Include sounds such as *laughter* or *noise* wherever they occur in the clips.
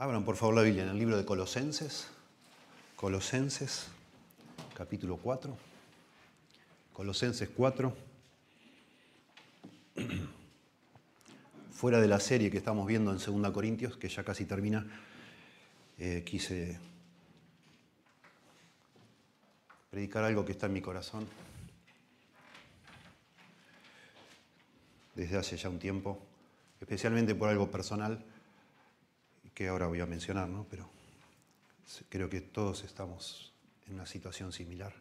Abran por favor la Biblia en el libro de Colosenses, Colosenses, capítulo 4, Colosenses 4, *clears throat* fuera de la serie que estamos viendo en 2 Corintios, que ya casi termina, eh, quise predicar algo que está en mi corazón desde hace ya un tiempo, especialmente por algo personal que ahora voy a mencionar, ¿no? pero creo que todos estamos en una situación similar.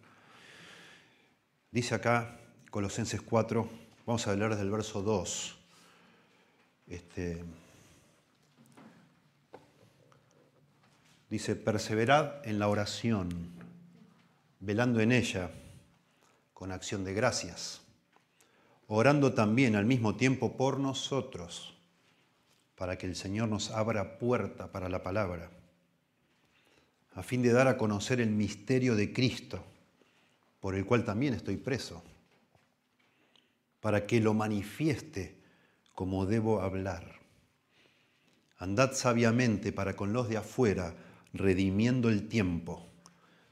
Dice acá, Colosenses 4, vamos a hablar desde el verso 2. Este, dice, perseverad en la oración, velando en ella con acción de gracias, orando también al mismo tiempo por nosotros para que el Señor nos abra puerta para la palabra, a fin de dar a conocer el misterio de Cristo, por el cual también estoy preso, para que lo manifieste como debo hablar. Andad sabiamente para con los de afuera, redimiendo el tiempo.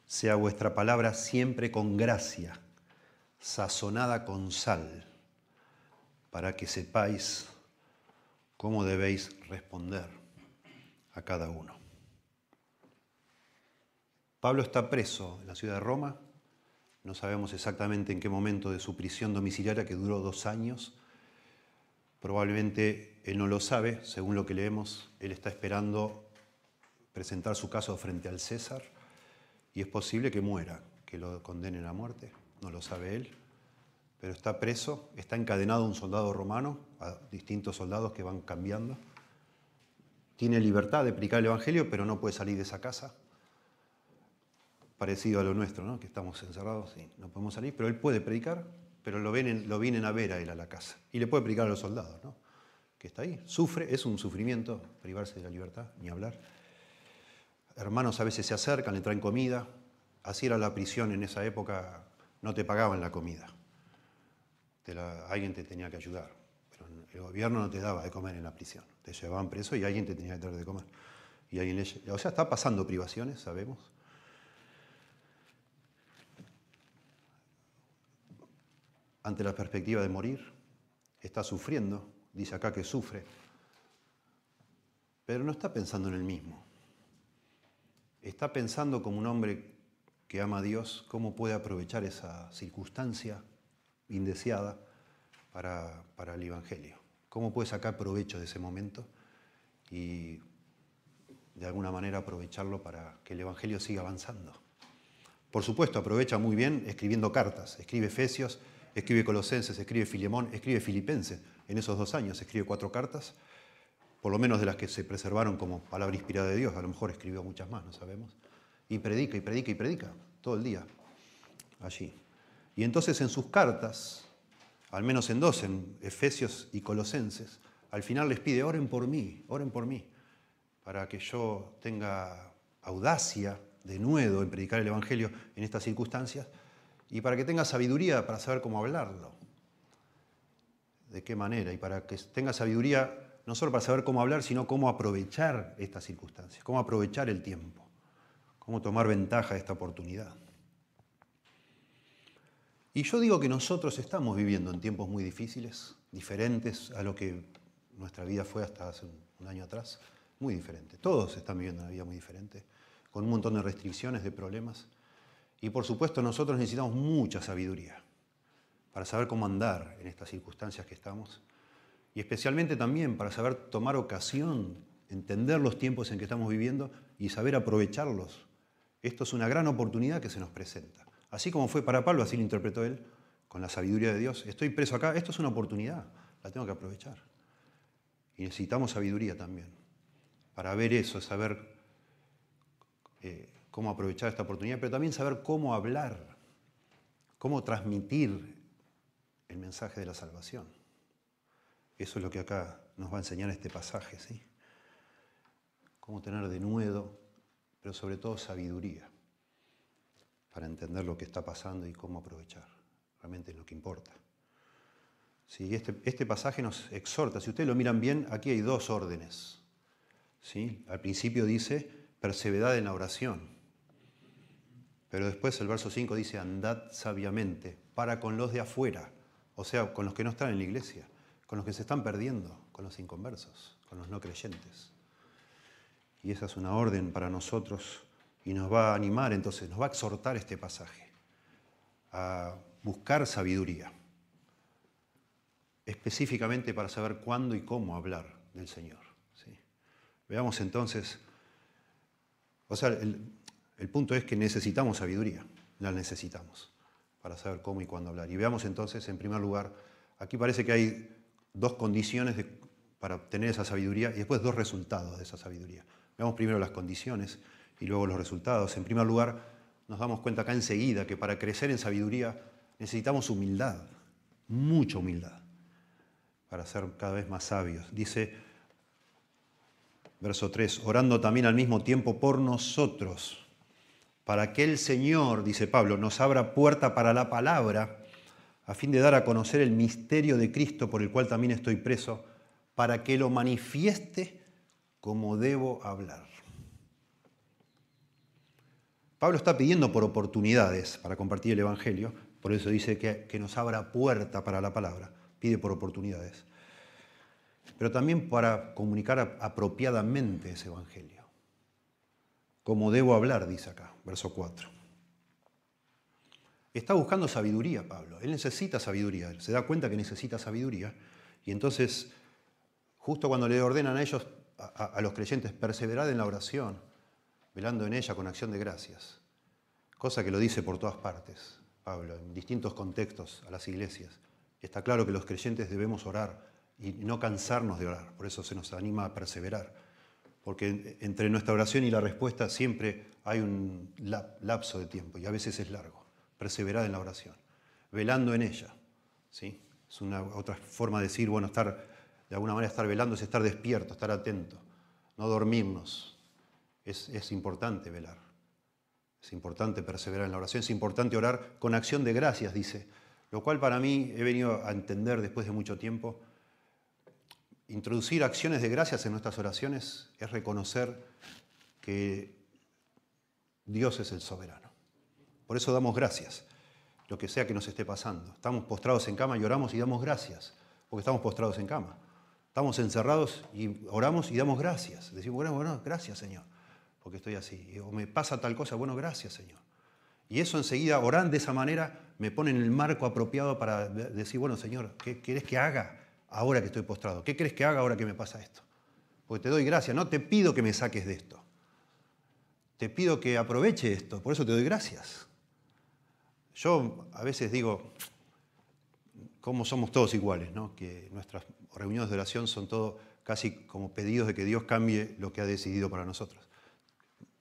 Sea vuestra palabra siempre con gracia, sazonada con sal, para que sepáis cómo debéis responder a cada uno. Pablo está preso en la ciudad de Roma, no sabemos exactamente en qué momento de su prisión domiciliaria, que duró dos años. Probablemente él no lo sabe, según lo que leemos, él está esperando presentar su caso frente al César y es posible que muera, que lo condenen a muerte, no lo sabe él pero está preso, está encadenado un soldado romano, a distintos soldados que van cambiando. Tiene libertad de predicar el Evangelio, pero no puede salir de esa casa. Parecido a lo nuestro, ¿no? que estamos encerrados y no podemos salir, pero él puede predicar, pero lo vienen, a ver a él a la casa. Y le puede predicar a los soldados, ¿no? que está ahí. Sufre, es un sufrimiento privarse de la libertad, ni hablar. Hermanos a veces se acercan, le traen comida. Así era la prisión en esa época, no te pagaban la comida alguien te tenía que ayudar. Pero el gobierno no te daba de comer en la prisión. Te llevaban preso y alguien te tenía que dar de comer. Y alguien o sea, está pasando privaciones, sabemos. Ante la perspectiva de morir, está sufriendo, dice acá que sufre, pero no está pensando en el mismo. Está pensando como un hombre que ama a Dios, cómo puede aprovechar esa circunstancia indeseada para, el Evangelio. ¿Cómo puede sacar provecho de ese momento y de alguna manera aprovecharlo para que el Evangelio siga avanzando? Por supuesto, aprovecha muy bien escribiendo cartas. Escribe Efesios, escribe Colosenses, escribe Filemón, escribe Filipenses. En esos dos años escribe cuatro cartas, por lo menos de las que se preservaron como palabra inspirada de Dios. A lo mejor escribió muchas más, no sabemos. Y predica y predica y predica todo el día allí. Y entonces en sus cartas, al menos en dos, en Efesios y Colosenses, al final les pide, oren por mí, oren por mí, para que yo tenga audacia, de nuevo, en predicar el Evangelio en estas circunstancias, y para que tenga sabiduría para saber cómo hablarlo, de qué manera, y para que tenga sabiduría no solo para saber cómo hablar, sino cómo aprovechar estas circunstancias, cómo aprovechar el tiempo, cómo tomar ventaja de esta oportunidad. Y yo digo que nosotros estamos viviendo en tiempos muy difíciles, diferentes a lo que nuestra vida fue hasta hace un año atrás, muy diferente. Todos están viviendo una vida muy diferente, con un montón de restricciones, de problemas. Y por supuesto nosotros necesitamos mucha sabiduría para saber cómo andar en estas circunstancias que estamos. Y especialmente también para saber tomar ocasión, entender los tiempos en que estamos viviendo y saber aprovecharlos. Esto es una gran oportunidad que se nos presenta. Así como fue para Pablo, así lo interpretó él, con la sabiduría de Dios. Estoy preso acá, esto es una oportunidad, la tengo que aprovechar. Y necesitamos sabiduría también, para ver eso, saber eh, cómo aprovechar esta oportunidad, pero también saber cómo hablar, cómo transmitir el mensaje de la salvación. Eso es lo que acá nos va a enseñar este pasaje, ¿sí? Cómo tener de nuevo, pero sobre todo sabiduría para entender lo que está pasando y cómo aprovechar. Realmente es lo que importa. Sí, este, este pasaje nos exhorta, si ustedes lo miran bien, aquí hay dos órdenes. ¿sí? Al principio dice, perseverad en la oración. Pero después el verso 5 dice, andad sabiamente para con los de afuera, o sea, con los que no están en la iglesia, con los que se están perdiendo, con los inconversos, con los no creyentes. Y esa es una orden para nosotros y nos va a animar entonces, nos va a exhortar este pasaje a buscar sabiduría, específicamente para saber cuándo y cómo hablar del Señor. Veamos entonces, o sea, el, el punto es que necesitamos sabiduría, la necesitamos para saber cómo y cuándo hablar. Y veamos entonces, en primer lugar, aquí parece que hay dos condiciones para obtener esa sabiduría y después dos resultados de esa sabiduría. Veamos primero las condiciones y luego los resultados. En primer lugar, nos damos cuenta acá enseguida que para crecer en sabiduría necesitamos humildad, mucha humildad, para ser cada vez más sabios. Dice, verso 3, orando también al mismo tiempo por nosotros, para que el Señor, dice Pablo, nos abra puerta para la palabra, a fin de dar a conocer el misterio de Cristo por el cual también estoy preso, para que lo manifieste como debo hablar. Pablo está pidiendo por oportunidades para compartir el Evangelio, por eso dice que, que nos abra puerta para la palabra, pide por oportunidades, pero también para comunicar apropiadamente ese Evangelio, como debo hablar, dice acá, verso 4. Está buscando sabiduría, Pablo. Él necesita sabiduría. Se da cuenta que necesita sabiduría. Y entonces, justo cuando le ordenan a ellos, a, a los creyentes, perseverar en la oración, velando en ella con acción de gracias. Cosa que lo dice por todas partes, Pablo, en distintos contextos a las iglesias. Está claro que los creyentes debemos orar y no cansarnos de orar, por eso se nos anima a perseverar, porque entre nuestra oración y la respuesta siempre hay un lapso de tiempo y a veces es largo. Perseverar en la oración, velando en ella. ¿sí? Es una otra forma de decir, bueno, estar, de alguna manera estar velando es estar despierto, estar atento, no dormirnos, es, importante velar. Es importante perseverar en la oración, es importante orar con acción de gracias, dice. Lo cual para mí he venido a entender después de mucho tiempo. Introducir acciones de gracias en nuestras oraciones es reconocer que Dios es el soberano. Por eso damos gracias, lo que sea que nos esté pasando. Estamos postrados en cama y oramos y damos gracias, porque estamos postrados en cama. Estamos encerrados y oramos y damos gracias. Decimos, bueno, bueno, gracias Señor porque estoy así. O me pasa tal cosa, bueno, gracias Señor. Y eso enseguida, orando de esa manera, me pone en el marco apropiado para decir, bueno Señor, ¿qué querés que haga ahora que estoy postrado? ¿Qué querés que haga ahora que me pasa esto? Porque te doy gracias, no te pido que me saques de esto. Te pido que aproveche esto, por eso te doy gracias. Yo a veces digo, ¿cómo somos todos iguales? ¿no? Que nuestras reuniones de oración son todo casi como pedidos de que Dios cambie lo que ha decidido para nosotros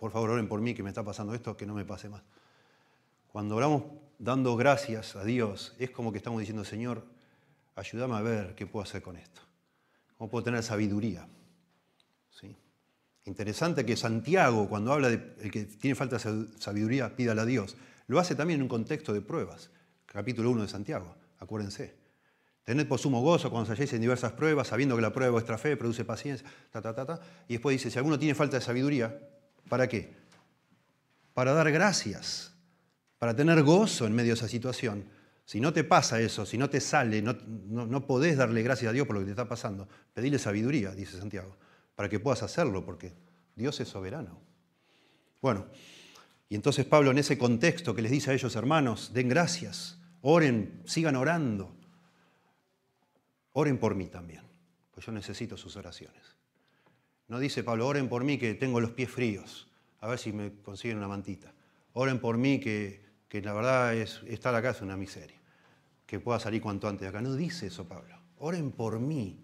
por favor oren por mí que me está pasando esto, que no me pase más. Cuando oramos dando gracias a Dios, es como que estamos diciendo, Señor, ayúdame a ver qué puedo hacer con esto. ¿Cómo puedo tener sabiduría? ¿Sí? Interesante que Santiago, cuando habla de el que tiene falta de sabiduría, pídala a Dios. Lo hace también en un contexto de pruebas. Capítulo 1 de Santiago, acuérdense. Tened por sumo gozo cuando os halléis en diversas pruebas, sabiendo que la prueba de vuestra fe produce paciencia, ta, ta, ta, ta. Y después dice, si alguno tiene falta de sabiduría, ¿Para qué? Para dar gracias, para tener gozo en medio de esa situación. Si no te pasa eso, si no te sale, no, no, podés darle gracias a Dios por lo que te está pasando, pedile sabiduría, dice Santiago, para que puedas hacerlo, porque Dios es soberano. Bueno, y entonces Pablo en ese contexto que les dice a ellos, hermanos, den gracias, oren, sigan orando, oren por mí también, pues yo necesito sus oraciones. No dice Pablo, oren por mí que tengo los pies fríos, a ver si me consiguen una mantita. Oren por mí que, la verdad es estar acá es una miseria, que pueda salir cuanto antes de acá. No dice eso Pablo. Oren por mí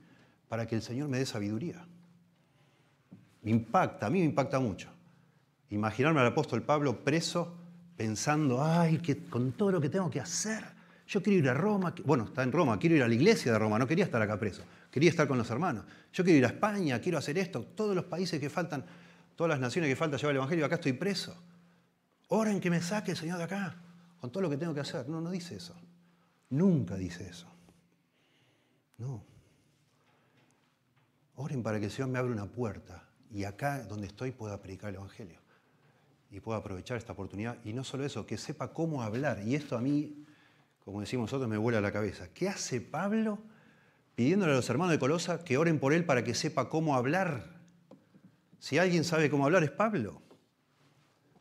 para que el Señor me dé sabiduría. Impacta, a mí me impacta mucho. Imaginarme al apóstol Pablo preso pensando, ay, que con todo lo que tengo que hacer, yo quiero ir a Roma, bueno, está en Roma, quiero ir a la iglesia de Roma, no quería estar acá preso. Quería estar con los hermanos. Yo quiero ir a España, quiero hacer esto. Todos los países que faltan, todas las naciones que faltan llevar el Evangelio, acá estoy preso. Oren que me saque el Señor de acá, con todo lo que tengo que hacer. No, no dice eso. Nunca dice eso. No. Oren para que el Señor me abra una puerta. y acá donde estoy pueda predicar el Evangelio y pueda aprovechar esta oportunidad. Y no solo eso, que sepa cómo hablar. Y esto a mí, como decimos nosotros, me vuela la cabeza. ¿Qué hace Pablo pidiéndole a los hermanos de Colosa que oren por él para que sepa cómo hablar? Si alguien sabe cómo hablar es Pablo.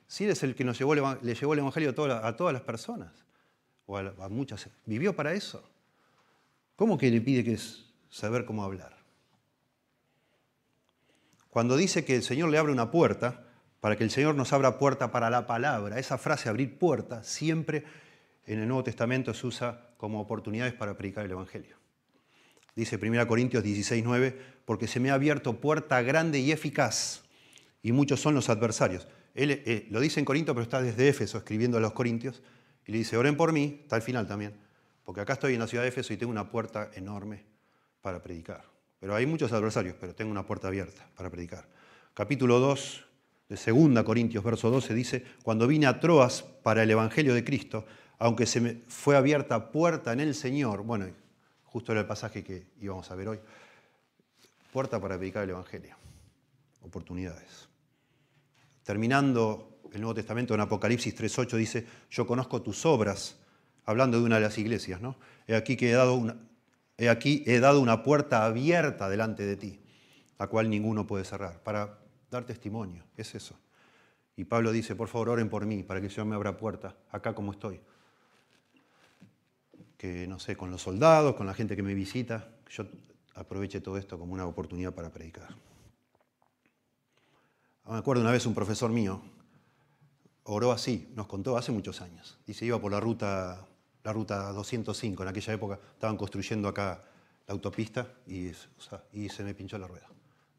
Si él es el que nos llevó le llevó el Evangelio a, todas las personas, o a, a muchas, vivió para eso. ¿Cómo que le pide que es saber cómo hablar? Cuando dice que el Señor le abre una puerta, para que el Señor nos abra puerta para la palabra, esa frase abrir puerta siempre en el Nuevo Testamento se usa como oportunidades para predicar el Evangelio. Dice 1 Corintios 16, 9, porque se me ha abierto puerta grande y eficaz, y muchos son los adversarios. Él eh, lo dice en Corinto, pero está desde Éfeso escribiendo a los Corintios, y le dice, oren por mí, está al final también, porque acá estoy en la ciudad de Éfeso y tengo una puerta enorme para predicar. Pero hay muchos adversarios, pero tengo una puerta abierta para predicar. Capítulo 2 de 2 Corintios, verso 12, dice, cuando vine a Troas para el Evangelio de Cristo, aunque se me fue abierta puerta en el Señor, bueno, justo era el pasaje que íbamos a ver hoy, puerta para predicar el Evangelio, oportunidades. Terminando el Nuevo Testamento en Apocalipsis 3.8 dice, yo conozco tus obras, hablando de una de las iglesias, ¿no? He aquí que he dado una, he aquí he dado una puerta abierta delante de ti, la cual ninguno puede cerrar, para dar testimonio, es eso. Y Pablo dice, por favor, oren por mí, para que el Señor me abra puerta, acá como estoy que, no sé, con los soldados, con la gente que me visita, yo aproveche todo esto como una oportunidad para predicar. Me acuerdo una vez un profesor mío oró así, nos contó hace muchos años. Dice, iba por la ruta, la ruta 205, en aquella época estaban construyendo acá la autopista y, y se me pinchó la rueda.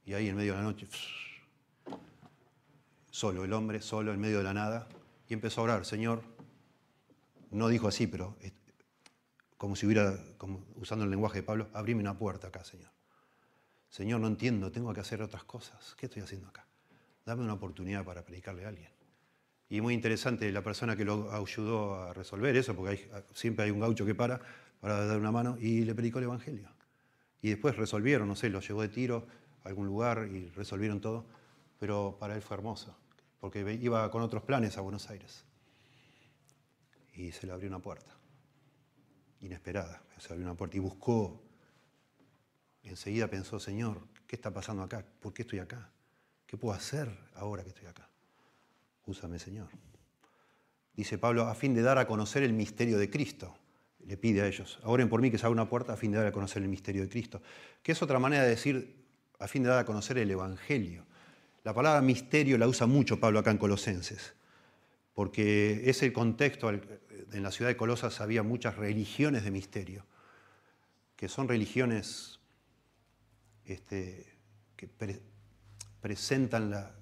Y ahí en medio de la noche, solo el hombre, solo en medio de la nada, y empezó a orar, Señor, no dijo así, pero como si hubiera, como usando el lenguaje de Pablo, abrime una puerta acá, Señor. Señor, no entiendo, tengo que hacer otras cosas. ¿Qué estoy haciendo acá? Dame una oportunidad para predicarle a alguien. Y muy interesante la persona que lo ayudó a resolver eso, porque siempre hay un gaucho que para para dar una mano y le predicó el Evangelio. Y después resolvieron, no sé, lo llevó de tiro a algún lugar y resolvieron todo, pero para él fue hermoso, porque iba con otros planes a Buenos Aires. Y se le abrió una puerta inesperada. Se abrió una puerta y buscó. enseguida pensó, Señor, ¿qué está pasando acá? ¿Por qué estoy acá? ¿Qué puedo hacer ahora que estoy acá? Úsame, Señor. Dice Pablo, a fin de dar a conocer el misterio de Cristo. Le pide a ellos, oren por mí que se abra una puerta a fin de dar a conocer el misterio de Cristo. Que es otra manera de decir, a fin de dar a conocer el Evangelio. La palabra misterio la usa mucho Pablo acá en Colosenses, porque es el contexto en la ciudad de Colosas había muchas religiones de misterio, que son religiones este, que presentan la,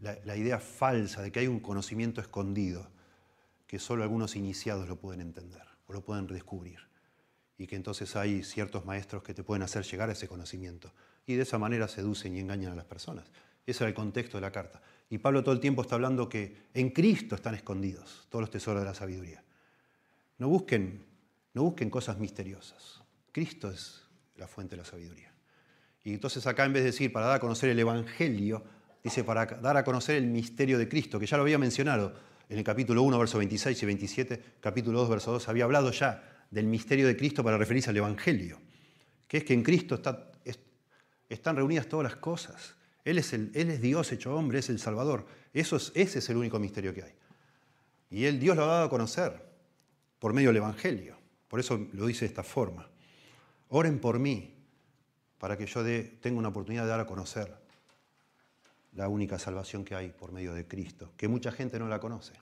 la idea falsa de que hay un conocimiento escondido, que solo algunos iniciados lo pueden entender o lo pueden descubrir. Y que entonces hay ciertos maestros que te pueden hacer llegar a ese conocimiento. Y de esa manera seducen y engañan a las personas. Ese era el contexto de la carta. Y Pablo todo el tiempo está hablando que en Cristo están escondidos todos los tesoros de la sabiduría. No busquen, no busquen cosas misteriosas. Cristo es la fuente de la sabiduría. Y entonces acá en vez de decir para dar a conocer el Evangelio, dice para dar a conocer el misterio de Cristo, que ya lo había mencionado en el capítulo 1, verso 26 y 27, capítulo 2, verso 2, había hablado ya del misterio de Cristo para referirse al Evangelio, que es que en Cristo están reunidas todas las cosas. Él es, el, él es Dios hecho hombre, es el Salvador. Eso es, ese es el único misterio que hay. Y él, Dios lo ha dado a conocer por medio del Evangelio. Por eso lo dice de esta forma. Oren por mí para que yo tenga una oportunidad de dar a conocer la única salvación que hay por medio de Cristo, que mucha gente no la conoce.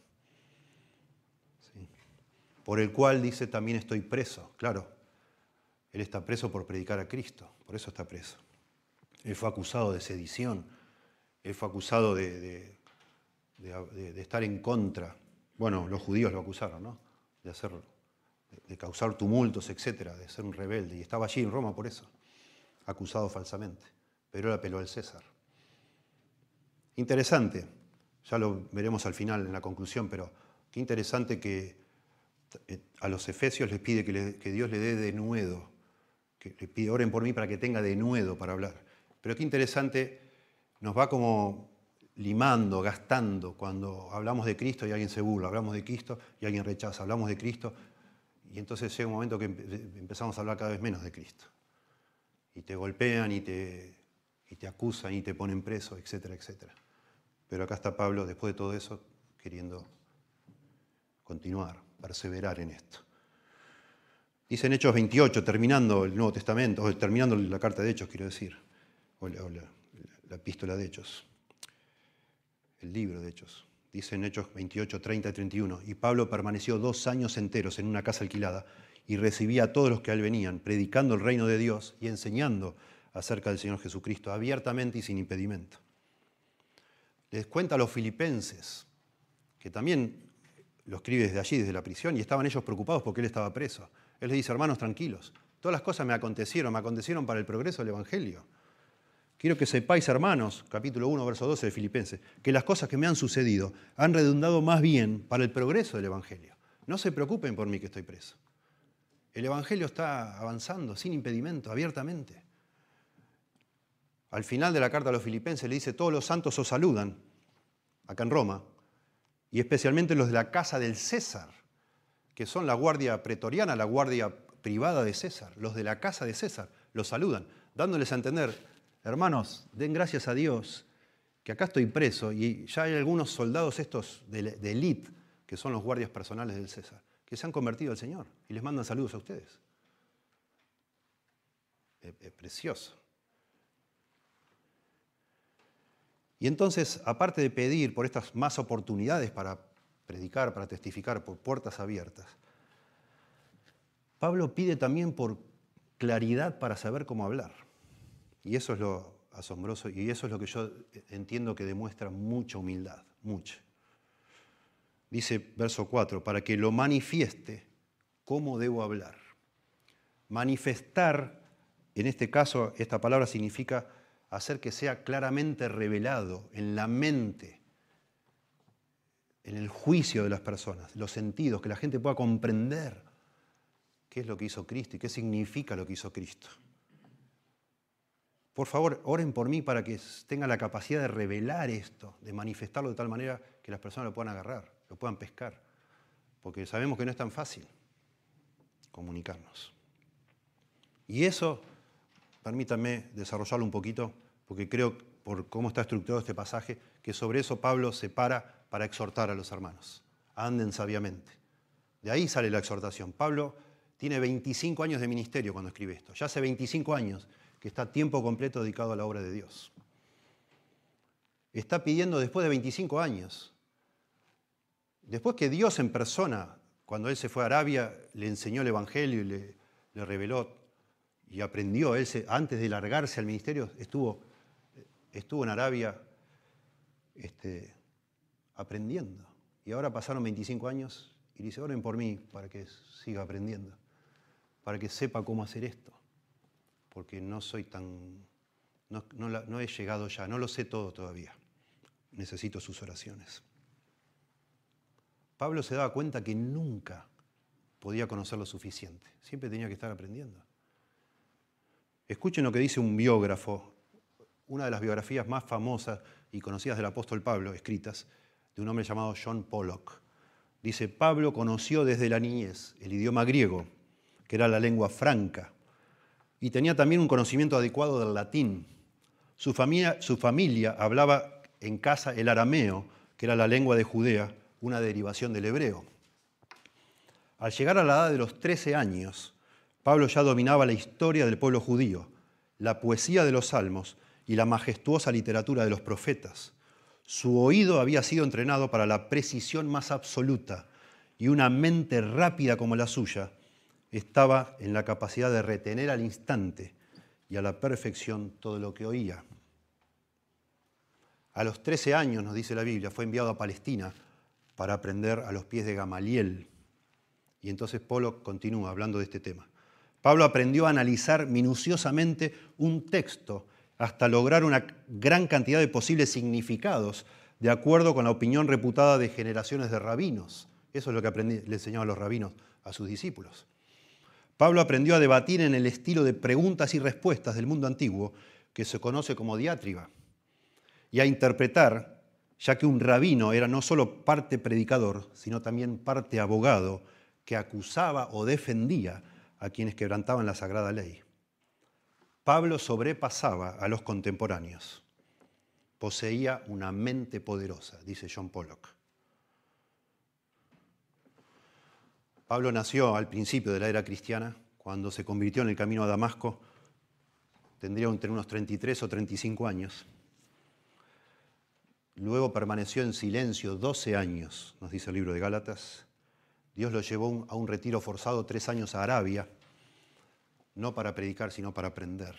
Por el cual dice también estoy preso. Claro, él está preso por predicar a Cristo, por eso está preso. Él fue acusado de sedición, él fue acusado de, de estar en contra. Bueno, los judíos lo acusaron, ¿no? De, hacer, de causar tumultos, etcétera, de ser un rebelde. Y estaba allí en Roma por eso, acusado falsamente. Pero él apeló al César. Interesante, ya lo veremos al final en la conclusión, pero qué interesante que eh, a los efesios les pide que, Dios le dé denuedo, que le pide, oren por mí para que tenga denuedo para hablar. Pero qué interesante nos va como limando, gastando cuando hablamos de Cristo y alguien se burla, hablamos de Cristo y alguien rechaza, hablamos de Cristo y entonces llega un momento que empezamos a hablar cada vez menos de Cristo. Y te golpean y te, y te acusan y te ponen preso, etcétera, etcétera. Pero acá está Pablo, después de todo eso, queriendo continuar, perseverar en esto. Dice en Hechos 28, terminando el Nuevo Testamento, o terminando la carta de Hechos, quiero decir, o la, la epístola de Hechos, el libro de Hechos. Dice en Hechos 28, 30 y 31, y Pablo permaneció dos años enteros en una casa alquilada y recibía a todos los que a venían, predicando el reino de Dios y enseñando acerca del Señor Jesucristo, abiertamente y sin impedimento. Les cuenta a los filipenses, que también lo escribe desde allí, desde la prisión, y estaban ellos preocupados porque él estaba preso. Él les dice, hermanos, tranquilos, todas las cosas me acontecieron, me acontecieron para el progreso del Evangelio. Quiero que sepáis, hermanos, capítulo 1, verso 12 de Filipenses, que las cosas que me han sucedido han redundado más bien para el progreso del Evangelio. No se preocupen por mí que estoy preso. El Evangelio está avanzando sin impedimento, abiertamente. Al final de la carta a los filipenses le dice, todos los santos os saludan, acá en Roma, y especialmente los de la casa del César, que son la guardia pretoriana, la guardia privada de César, los de la casa de César, los saludan, dándoles a entender, hermanos, den gracias a Dios que acá estoy preso y ya hay algunos soldados estos de, élite, que son los guardias personales del César, que se han convertido al Señor y les mandan saludos a ustedes. Es, precioso. Y entonces, aparte de pedir por estas más oportunidades para predicar, para testificar, por puertas abiertas, Pablo pide también por claridad para saber cómo hablar. Y eso es lo asombroso y eso es lo que yo entiendo que demuestra mucha humildad, mucha. Dice verso 4, para que lo manifieste cómo debo hablar. Manifestar, en este caso, esta palabra significa hacer que sea claramente revelado en la mente, en el juicio de las personas, los sentidos, que la gente pueda comprender qué es lo que hizo Cristo y qué significa lo que hizo Cristo. Por favor, oren por mí para que tenga la capacidad de revelar esto, de manifestarlo de tal manera que las personas lo puedan agarrar, lo puedan pescar, porque sabemos que no es tan fácil comunicarnos. Y eso, permítanme desarrollarlo un poquito, porque creo, por cómo está estructurado este pasaje, que sobre eso Pablo se para para exhortar a los hermanos. Anden sabiamente. De ahí sale la exhortación. Pablo tiene 25 años de ministerio cuando escribe esto. Ya hace 25 años que está tiempo completo dedicado a la obra de Dios. Está pidiendo después de 25 años, después que Dios en persona, cuando él se fue a Arabia, le enseñó el Evangelio y le, reveló y aprendió, él antes de largarse al ministerio estuvo, estuvo en Arabia este, aprendiendo. Y ahora pasaron 25 años y dice, oren por mí para que siga aprendiendo, para que sepa cómo hacer esto porque no soy tan, no, he llegado ya, no lo sé todo todavía. Necesito sus oraciones. Pablo se daba cuenta que nunca podía conocer lo suficiente, siempre tenía que estar aprendiendo. Escuchen lo que dice un biógrafo, una de las biografías más famosas y conocidas del apóstol Pablo, escritas, de un hombre llamado John Pollock. Dice, Pablo conoció desde la niñez el idioma griego, que era la lengua franca y tenía también un conocimiento adecuado del latín. Su familia, su familia hablaba en casa el arameo, que era la lengua de Judea, una derivación del hebreo. Al llegar a la edad de los 13 años, Pablo ya dominaba la historia del pueblo judío, la poesía de los salmos y la majestuosa literatura de los profetas. Su oído había sido entrenado para la precisión más absoluta y una mente rápida como la suya estaba en la capacidad de retener al instante y a la perfección todo lo que oía. A los 13 años, nos dice la Biblia, fue enviado a Palestina para aprender a los pies de Gamaliel. Y entonces Polo continúa hablando de este tema. Pablo aprendió a analizar minuciosamente un texto hasta lograr una gran cantidad de posibles significados de acuerdo con la opinión reputada de generaciones de rabinos. Eso es lo que le enseñaban los rabinos a sus discípulos. Pablo aprendió a debatir en el estilo de preguntas y respuestas del mundo antiguo que se conoce como diátriba. y a interpretar, ya que un rabino era no solo parte predicador, sino también parte abogado que acusaba o defendía a quienes quebrantaban la sagrada ley. Pablo sobrepasaba a los contemporáneos. Poseía una mente poderosa, dice John Pollock. Pablo nació al principio de la era cristiana, cuando se convirtió en el camino a Damasco, tendría entre unos 33 o 35 años. Luego permaneció en silencio 12 años, nos dice el libro de Gálatas. Dios lo llevó a un retiro forzado tres años a Arabia, no para predicar, sino para aprender.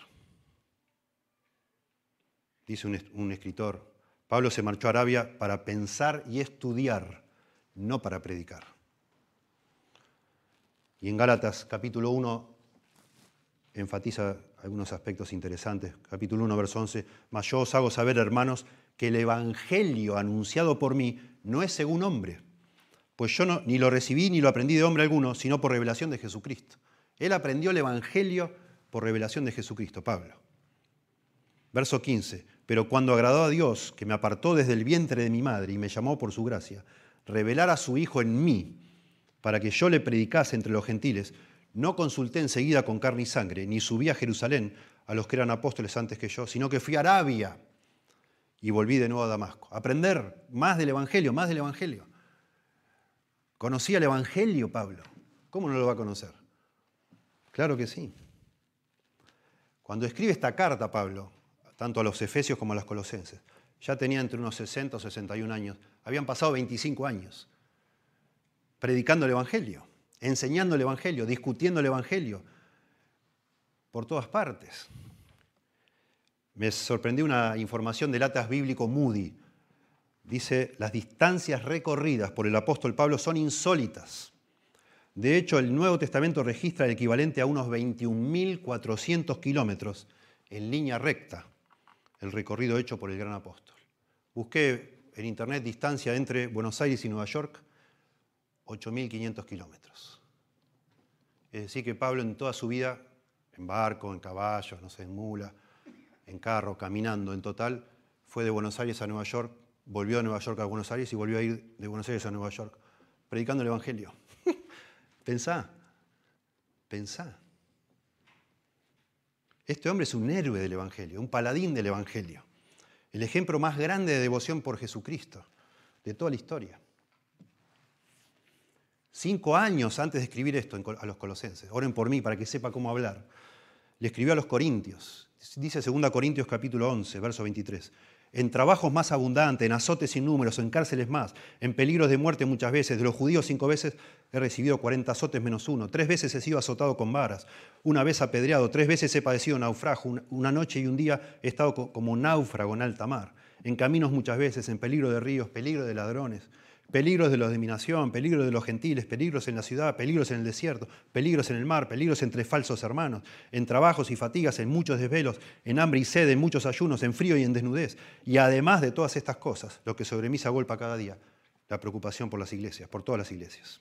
Dice un, escritor, Pablo se marchó a Arabia para pensar y estudiar, no para predicar. Y en Gálatas capítulo 1 enfatiza algunos aspectos interesantes. Capítulo 1, verso 11, mas yo os hago saber, hermanos, que el Evangelio anunciado por mí no es según hombre, pues yo ni lo recibí ni lo aprendí de hombre alguno, sino por revelación de Jesucristo. Él aprendió el Evangelio por revelación de Jesucristo, Pablo. Verso 15, pero cuando agradó a Dios, que me apartó desde el vientre de mi madre y me llamó por su gracia, revelar a su Hijo en mí, para que yo le predicase entre los gentiles, no consulté enseguida con carne y sangre, ni subí a Jerusalén a los que eran apóstoles antes que yo, sino que fui a Arabia y volví de nuevo a Damasco. Aprender más del Evangelio, más del Evangelio. ¿Conocía el Evangelio, Pablo? ¿Cómo no lo va a conocer? Claro que sí. Cuando escribe esta carta, Pablo, tanto a los Efesios como a los Colosenses, ya tenía entre unos 60 o 61 años. Habían pasado 25 años predicando el Evangelio, enseñando el Evangelio, discutiendo el Evangelio, por todas partes. Me sorprendió una información del Atlas Bíblico Moody. Dice, las distancias recorridas por el apóstol Pablo son insólitas. De hecho, el Nuevo Testamento registra el equivalente a unos 21.400 kilómetros en línea recta, el recorrido hecho por el gran apóstol. Busqué en internet distancia entre Buenos Aires y Nueva York, 8.500 kilómetros. Es decir, que Pablo en toda su vida, en barco, en caballos, no sé, en mula, en carro, caminando en total, fue de Buenos Aires a Nueva York, volvió de Nueva York a Buenos Aires y volvió a ir de Buenos Aires a Nueva York, predicando el Evangelio. *laughs* pensá, pensá. Este hombre es un héroe del Evangelio, un paladín del Evangelio, el ejemplo más grande de devoción por Jesucristo de toda la historia. Cinco años antes de escribir esto a los colosenses, oren por mí para que sepa cómo hablar, le escribió a los corintios. Dice 2 Corintios capítulo 11, verso 23. En trabajos más abundantes, en azotes sin números, en cárceles más, en peligros de muerte muchas veces. De los judíos cinco veces he recibido 40 azotes menos uno. Tres veces he sido azotado con varas. Una vez apedreado. Tres veces he padecido naufragio. Una noche y un día he estado como náufrago en alta mar. En caminos muchas veces, en peligro de ríos, peligro de ladrones peligros de la dominación, peligros de los gentiles, peligros en la ciudad, peligros en el desierto, peligros en el mar, peligros entre falsos hermanos, en trabajos y fatigas, en muchos desvelos, en hambre y sed, en muchos ayunos, en frío y en desnudez. Y además de todas estas cosas, lo que sobre mí se agolpa cada día, la preocupación por las iglesias, por todas las iglesias.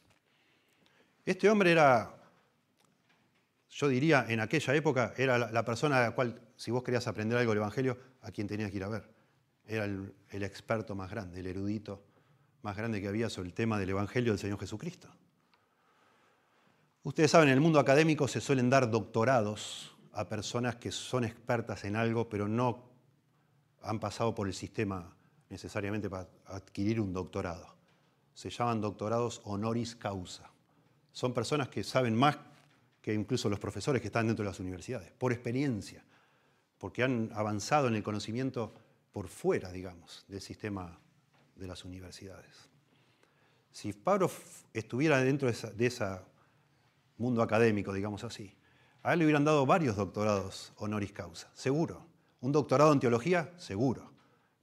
Este hombre era, yo diría, en aquella época, era la persona a la cual, si vos querías aprender algo del Evangelio, a quien tenías que ir a ver. Era el, el experto más grande, el erudito más grande que había sobre el tema del Evangelio del Señor Jesucristo. Ustedes saben, en el mundo académico se suelen dar doctorados a personas que son expertas en algo, pero no han pasado por el sistema necesariamente para adquirir un doctorado. Se llaman doctorados honoris causa. Son personas que saben más que incluso los profesores que están dentro de las universidades, por experiencia, porque han avanzado en el conocimiento por fuera, digamos, del sistema de las universidades. Si Pablo estuviera dentro de ese mundo académico, digamos así, a él le hubieran dado varios doctorados honoris causa, seguro. Un doctorado en teología, seguro,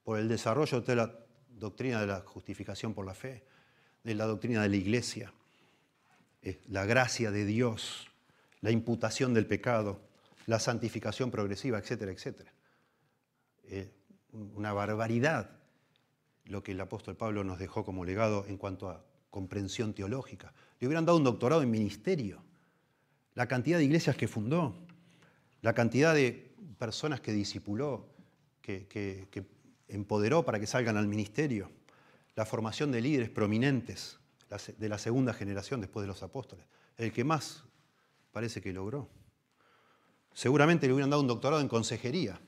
por el desarrollo de la doctrina de la justificación por la fe, de la doctrina de la iglesia, eh, la gracia de Dios, la imputación del pecado, la santificación progresiva, etcétera, etcétera. Eh, una barbaridad lo que el apóstol Pablo nos dejó como legado en cuanto a comprensión teológica. Le hubieran dado un doctorado en ministerio. La cantidad de iglesias que fundó, la cantidad de personas que discipuló, que, empoderó para que salgan al ministerio, la formación de líderes prominentes de la segunda generación después de los apóstoles, el que más parece que logró. Seguramente le hubieran dado un doctorado en consejería.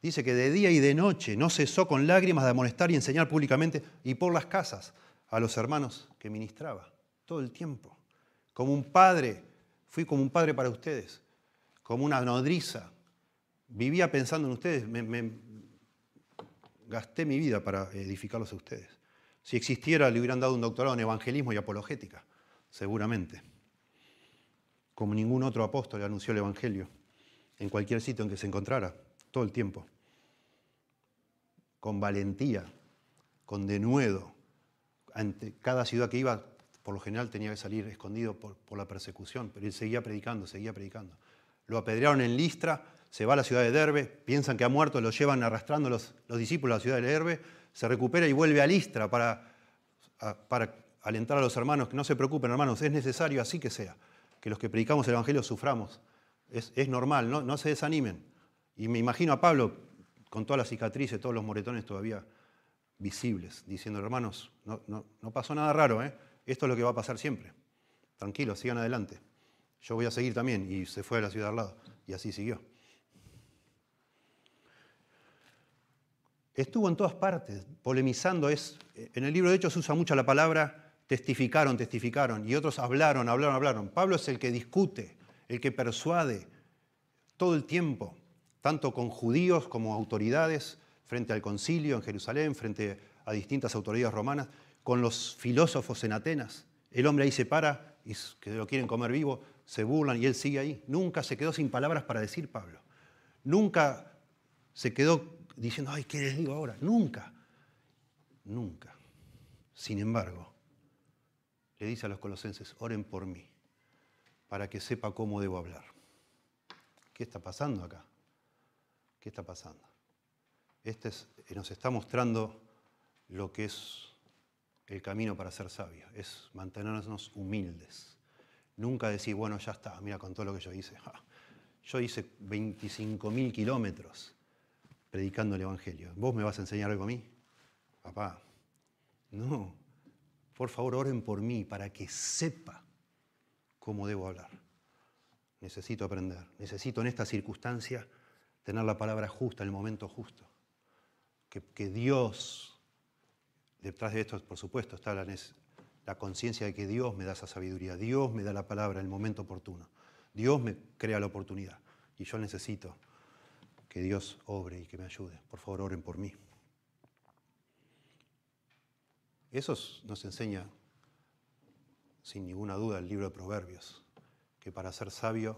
Dice que de día y de noche no cesó con lágrimas de amonestar y enseñar públicamente y por las casas a los hermanos que ministraba, todo el tiempo. Como un padre, fui como un padre para ustedes, como una nodriza. Vivía pensando en ustedes, me, gasté mi vida para edificarlos a ustedes. Si existiera, le hubieran dado un doctorado en evangelismo y apologética, seguramente. Como ningún otro apóstol anunció el Evangelio en cualquier sitio en que se encontrara, todo el tiempo. Con valentía, con denuedo. Ante cada ciudad que iba, por lo general tenía que salir escondido por, la persecución, pero él seguía predicando, seguía predicando. Lo apedrearon en Listra, se va a la ciudad de Derbe, piensan que ha muerto, lo llevan arrastrando los, los discípulos a la ciudad de Derbe, se recupera y vuelve a Listra para, para alentar a los hermanos que no se preocupen, hermanos, es necesario así que sea, que los que predicamos el Evangelio suframos. Es, normal, no, no se desanimen. Y me imagino a Pablo con todas las cicatrices, todos los moretones todavía visibles, diciendo, hermanos, no, no, pasó nada raro, ¿eh? esto es lo que va a pasar siempre. Tranquilos, sigan adelante. Yo voy a seguir también. Y se fue a la ciudad al lado. Y así siguió. Estuvo en todas partes, polemizando. Es, en el libro de Hechos se usa mucho la palabra testificaron, testificaron. Y otros hablaron, hablaron, hablaron. Pablo es el que discute, el que persuade todo el tiempo, tanto con judíos como autoridades, frente al concilio en Jerusalén, frente a distintas autoridades romanas, con los filósofos en Atenas. El hombre ahí se para y que lo quieren comer vivo, se burlan y él sigue ahí. Nunca se quedó sin palabras para decir Pablo. Nunca se quedó diciendo, ay, ¿qué les digo ahora? Nunca. Nunca. Sin embargo, le dice a los colosenses, oren por mí, para que sepa cómo debo hablar. ¿Qué está pasando acá? ¿Qué está pasando? Este nos está mostrando lo que es el camino para ser sabio, es mantenernos humildes. Nunca decir, bueno, ya está, mira con todo lo que yo hice. Yo hice 25.000 kilómetros predicando el Evangelio. ¿Vos me vas a enseñar algo a mí? Papá, no. Por favor, oren por mí para que sepa cómo debo hablar. Necesito aprender. Necesito en esta circunstancia tener la palabra justa en el momento justo. Que, Dios Detrás de esto, por supuesto, está la, la conciencia de que Dios me da esa sabiduría, Dios me da la palabra en el momento oportuno, Dios me crea la oportunidad y yo necesito que Dios obre y que me ayude. Por favor, oren por mí. Eso nos enseña, sin ninguna duda, el libro de Proverbios, que para ser sabio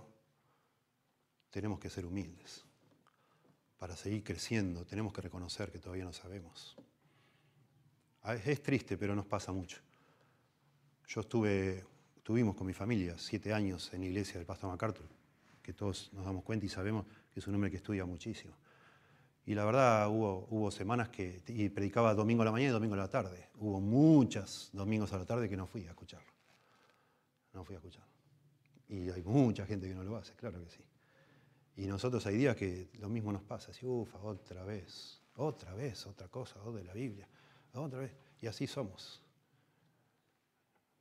tenemos que ser humildes. Para seguir creciendo tenemos que reconocer que todavía no sabemos. Es triste, pero nos pasa mucho. Yo estuve, estuvimos con mi familia siete años en la iglesia del pastor MacArthur, que todos nos damos cuenta y sabemos que es un hombre que estudia muchísimo. Y la verdad hubo, hubo semanas que predicaba domingo a la mañana y domingo a la tarde. Hubo muchos domingos a la tarde que no fui a escucharlo. No fui a escucharlo. Y hay mucha gente que no lo hace, claro que sí. Y nosotros hay días que lo mismo nos pasa, así, ufa, otra vez, otra vez, otra cosa, o de la Biblia otra vez. Y así somos.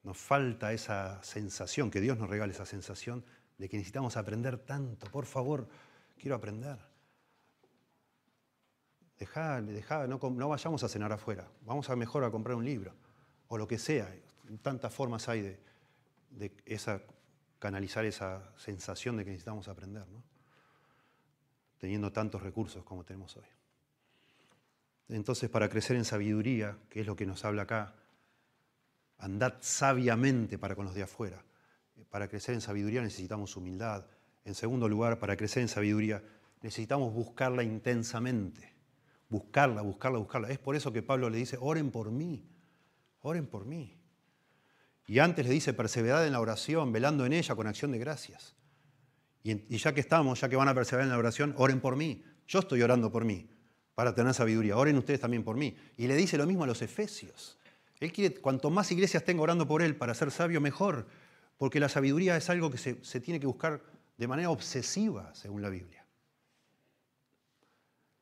Nos falta esa sensación, que Dios nos regale esa sensación de que necesitamos aprender tanto. Por favor, quiero aprender. Dejá, dejá, no, no, vayamos a cenar afuera. Vamos a mejor a comprar un libro. O lo que sea. Tantas formas hay de, de esa, canalizar esa sensación de que necesitamos aprender, ¿no? Teniendo tantos recursos como tenemos hoy. Entonces, para crecer en sabiduría, que es lo que nos habla acá, andad sabiamente para con los de afuera. Para crecer en sabiduría necesitamos humildad. En segundo lugar, para crecer en sabiduría necesitamos buscarla intensamente. Buscarla, buscarla, buscarla. Es por eso que Pablo le dice, oren por mí, oren por mí. Y antes le dice, perseverad en la oración, velando en ella con acción de gracias. Y, ya que estamos, ya que van a perseverar en la oración, oren por mí. Yo estoy orando por mí para tener sabiduría. Oren ustedes también por mí. Y le dice lo mismo a los efesios. Él quiere, cuanto más iglesias tenga orando por él para ser sabio, mejor. Porque la sabiduría es algo que se, tiene que buscar de manera obsesiva, según la Biblia.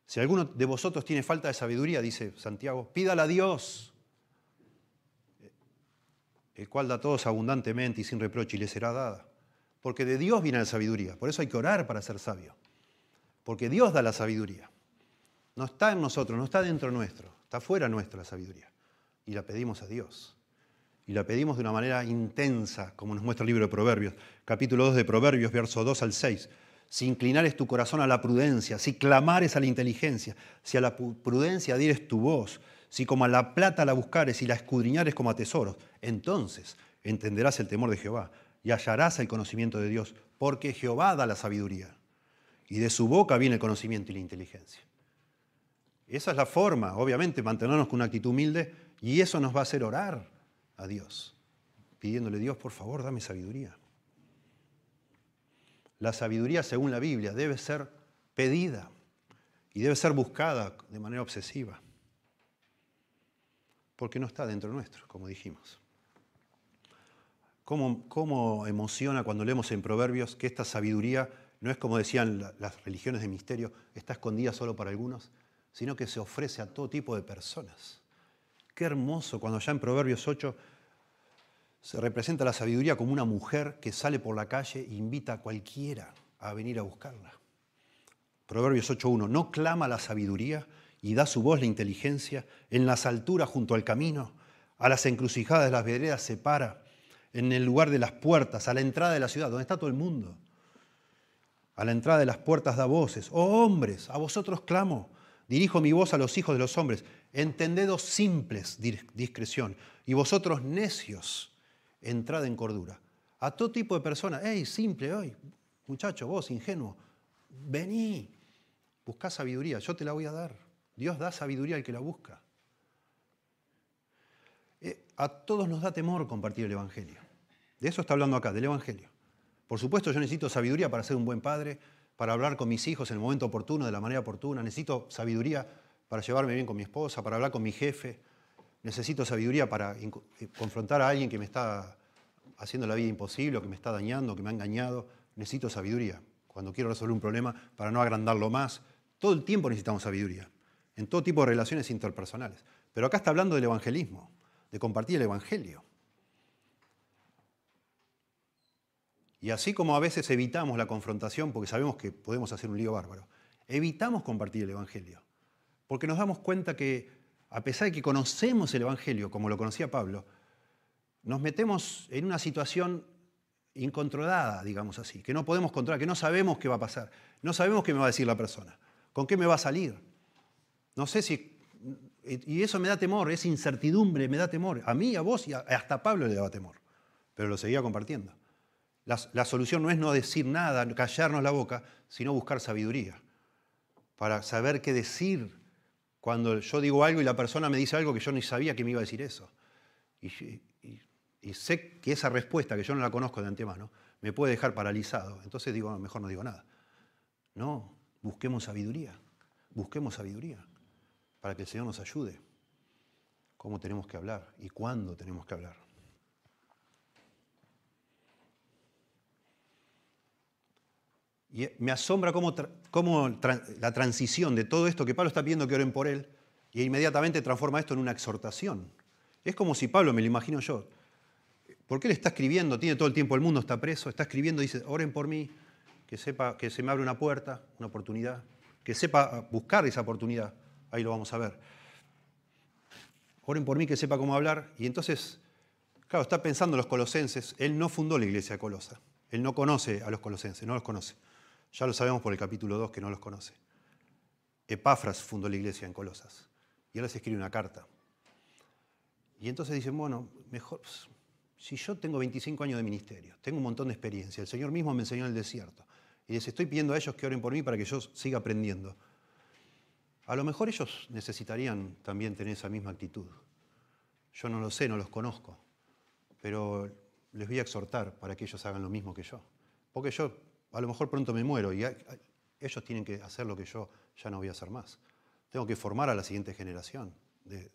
Si alguno de vosotros tiene falta de sabiduría, dice Santiago, pídala a Dios, el cual da a todos abundantemente y sin reproche y le será dada. Porque de Dios viene la sabiduría. Por eso hay que orar para ser sabio. Porque Dios da la sabiduría. No está en nosotros, no está dentro nuestro, está fuera nuestra la sabiduría. Y la pedimos a Dios. Y la pedimos de una manera intensa, como nos muestra el libro de Proverbios, capítulo 2 de Proverbios, verso 2 al 6. Si inclinares tu corazón a la prudencia, si clamares a la inteligencia, si a la prudencia dieres tu voz, si como a la plata la buscares y la escudriñares como a tesoros, entonces entenderás el temor de Jehová y hallarás el conocimiento de Dios, porque Jehová da la sabiduría y de su boca viene el conocimiento y la inteligencia. Esa es la forma, obviamente, mantenernos con una actitud humilde y eso nos va a hacer orar a Dios, pidiéndole Dios, por favor, dame sabiduría. La sabiduría, según la Biblia, debe ser pedida y debe ser buscada de manera obsesiva porque no está dentro nuestro, como dijimos. ¿Cómo, emociona cuando leemos en Proverbios que esta sabiduría no es como decían las religiones de misterio, está escondida solo para algunos, sino que se ofrece a todo tipo de personas? Qué hermoso cuando ya en Proverbios 8 se representa la sabiduría como una mujer que sale por la calle e invita a cualquiera a venir a buscarla. Proverbios 8.1, no clama la sabiduría y da su voz la inteligencia, en las alturas junto al camino, a las encrucijadas de las veredas se para, en el lugar de las puertas, a la entrada de la ciudad, donde está todo el mundo. A la entrada de las puertas da voces. Oh hombres, a vosotros clamo. Dirijo mi voz a los hijos de los hombres. Entendedos simples, discreción. Y vosotros necios, entrad en cordura. A todo tipo de personas. ¡Ey, simple, hoy! Muchacho, vos, ingenuo, vení. Buscá sabiduría, yo te la voy a dar. Dios da sabiduría al que la busca. Eh, a todos nos da temor compartir el Evangelio. De eso está hablando acá, del Evangelio. Por supuesto, yo necesito sabiduría para ser un buen padre, para hablar con mis hijos en el momento oportuno, de la manera oportuna. Necesito sabiduría para llevarme bien con mi esposa, para hablar con mi jefe. Necesito sabiduría para eh, confrontar a alguien que me está haciendo la vida imposible, o que me está dañando, que me ha engañado. Necesito sabiduría cuando quiero resolver un problema para no agrandarlo más. Todo el tiempo necesitamos sabiduría en todo tipo de relaciones interpersonales. Pero acá está hablando del evangelismo, de compartir el evangelio. Y así como a veces evitamos la confrontación porque sabemos que podemos hacer un lío bárbaro, evitamos compartir el evangelio. Porque nos damos cuenta que, a pesar de que conocemos el evangelio, como lo conocía Pablo, nos metemos en una situación incontrolada, digamos así, que no podemos controlar, que no sabemos qué va a pasar, no sabemos qué me va a decir la persona, con qué me va a salir. No sé si... Y eso me da temor, esa incertidumbre me da temor. A mí, a vos y hasta a Pablo le daba temor. Pero lo seguía compartiendo. La, solución no es no decir nada, callarnos la boca, sino buscar sabiduría. Para saber qué decir cuando yo digo algo y la persona me dice algo que yo ni sabía que me iba a decir eso. Y sé que esa respuesta, que yo no la conozco de antemano, me puede dejar paralizado. Entonces digo, mejor no digo nada. No, busquemos sabiduría. Busquemos sabiduría para que el Señor nos ayude. Cómo tenemos que hablar y cuándo tenemos que hablar. Y me asombra cómo, la transición de todo esto que Pablo está pidiendo que oren por él y inmediatamente transforma esto en una exhortación. Es como si Pablo, me lo imagino yo, porque él está escribiendo, tiene todo el tiempo el mundo, está preso, está escribiendo, dice, oren por mí, que sepa que se me abre una puerta, una oportunidad, que sepa buscar esa oportunidad. Ahí lo vamos a ver. Oren por mí que sepa cómo hablar. Y entonces, claro, está pensando en los colosenses. Él no fundó la iglesia de Colosa. Él no conoce a los colosenses, no los conoce. Ya lo sabemos por el capítulo 2 que no los conoce. Epafras fundó la iglesia en Colosas. Y él les escribe una carta. Y entonces dicen, bueno, mejor, si yo tengo 25 años de ministerio, tengo un montón de experiencia, el Señor mismo me enseñó en el desierto, y les estoy pidiendo a ellos que oren por mí para que yo siga aprendiendo. A lo mejor ellos necesitarían también tener esa misma actitud. Yo no lo sé, no los conozco, pero les voy a exhortar para que ellos hagan lo mismo que yo. Porque yo a lo mejor pronto me muero y ellos tienen que hacer lo que yo ya no voy a hacer más. Tengo que formar a la siguiente generación de,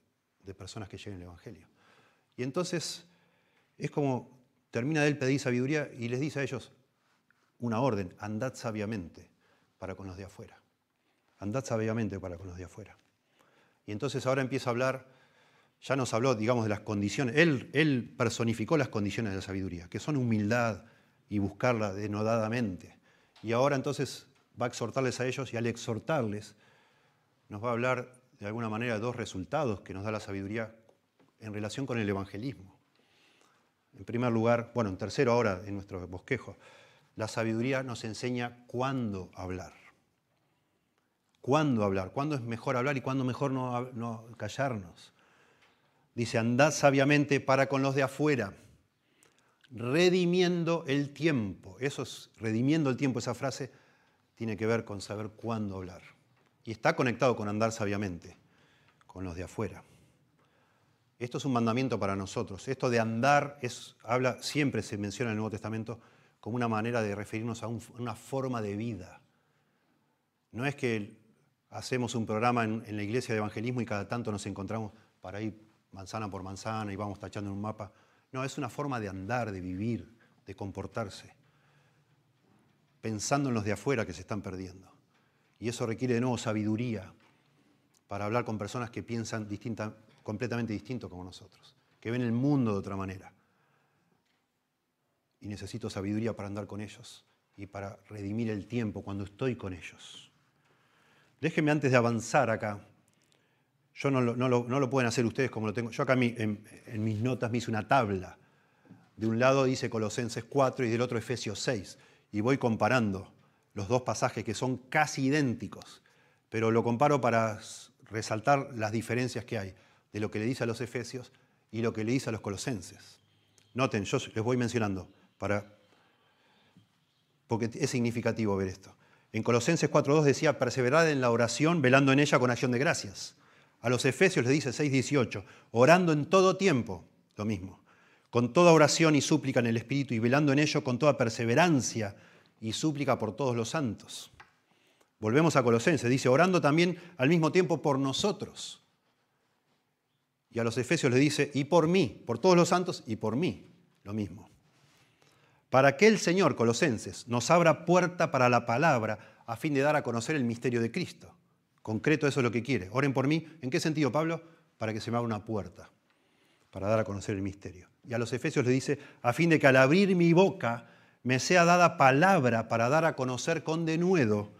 personas que lleguen al Evangelio. Y entonces es como termina de él pedir sabiduría y les dice a ellos una orden, andad sabiamente para con los de afuera andad sabiamente para con los de afuera. Y entonces ahora empieza a hablar, ya nos habló, digamos, de las condiciones, él, él personificó las condiciones de la sabiduría, que son humildad y buscarla denodadamente. Y ahora entonces va a exhortarles a ellos y al exhortarles nos va a hablar de alguna manera de dos resultados que nos da la sabiduría en relación con el evangelismo. En primer lugar, bueno, en tercero ahora en nuestro bosquejo, la sabiduría nos enseña cuándo hablar. ¿Cuándo hablar? ¿Cuándo es mejor hablar y cuándo mejor no, no callarnos? Dice, andad sabiamente para con los de afuera, redimiendo el tiempo. Eso es, redimiendo el tiempo, esa frase tiene que ver con saber cuándo hablar. Y está conectado con andar sabiamente, con los de afuera. Esto es un mandamiento para nosotros. Esto de andar es, habla, siempre se menciona en el Nuevo Testamento como una manera de referirnos a una forma de vida. No es que hacemos un programa en, la iglesia de evangelismo y cada tanto nos encontramos para ir manzana por manzana y vamos tachando en un mapa. No, es una forma de andar, de vivir, de comportarse, pensando en los de afuera que se están perdiendo. Y eso requiere de nuevo sabiduría para hablar con personas que piensan completamente distinto como nosotros, que ven el mundo de otra manera. Y necesito sabiduría para andar con ellos y para redimir el tiempo cuando estoy con ellos. Déjenme antes de avanzar acá, yo no lo, pueden hacer ustedes como lo tengo. Yo acá en, en, mis notas me hice una tabla. De un lado dice Colosenses 4 y del otro Efesios 6. Y voy comparando los dos pasajes que son casi idénticos, pero lo comparo para resaltar las diferencias que hay de lo que le dice a los Efesios y lo que le dice a los Colosenses. Noten, yo les voy mencionando para porque es significativo ver esto. En Colosenses 4.2 decía, perseverad en la oración, velando en ella con acción de gracias. A los Efesios les dice 6.18, orando en todo tiempo, lo mismo, con toda oración y súplica en el Espíritu y velando en ello con toda perseverancia y súplica por todos los santos. Volvemos a Colosenses, dice, orando también al mismo tiempo por nosotros. Y a los Efesios le dice, y por mí, por todos los santos y por mí, lo mismo. Para que el Señor, Colosenses, nos abra puerta para la palabra a fin de dar a conocer el misterio de Cristo Concreto, eso es lo que quiere. Oren por mí. ¿En qué sentido, Pablo? Para que se me abra una puerta, para dar a conocer el misterio. Y a los Efesios le dice, a fin de que al abrir mi boca me sea dada palabra para dar a conocer con denuedo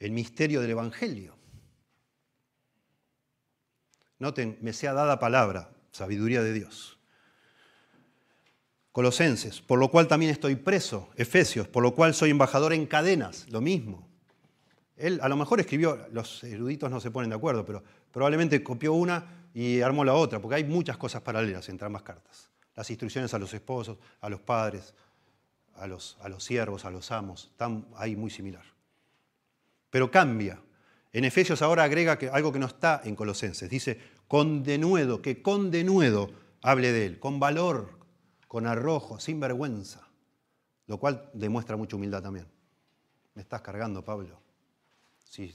el misterio del Evangelio. Noten, me sea dada palabra, sabiduría de Dios. Colosenses, por lo cual también estoy preso. Efesios, por lo cual soy embajador en cadenas, lo mismo. Él a lo mejor escribió, los eruditos no se ponen de acuerdo, pero probablemente copió una y armó la otra, porque hay muchas cosas paralelas entre ambas cartas. Las instrucciones a los esposos, a los padres, a los, a los siervos, a los amos, están ahí muy similar. Pero cambia. En Efesios ahora agrega que, algo que no está en Colosenses. Dice, con denuedo, que con denuedo hable de él, con valor, con arrojo, sin vergüenza. Lo cual demuestra mucha humildad también. Me estás cargando, Pablo. Si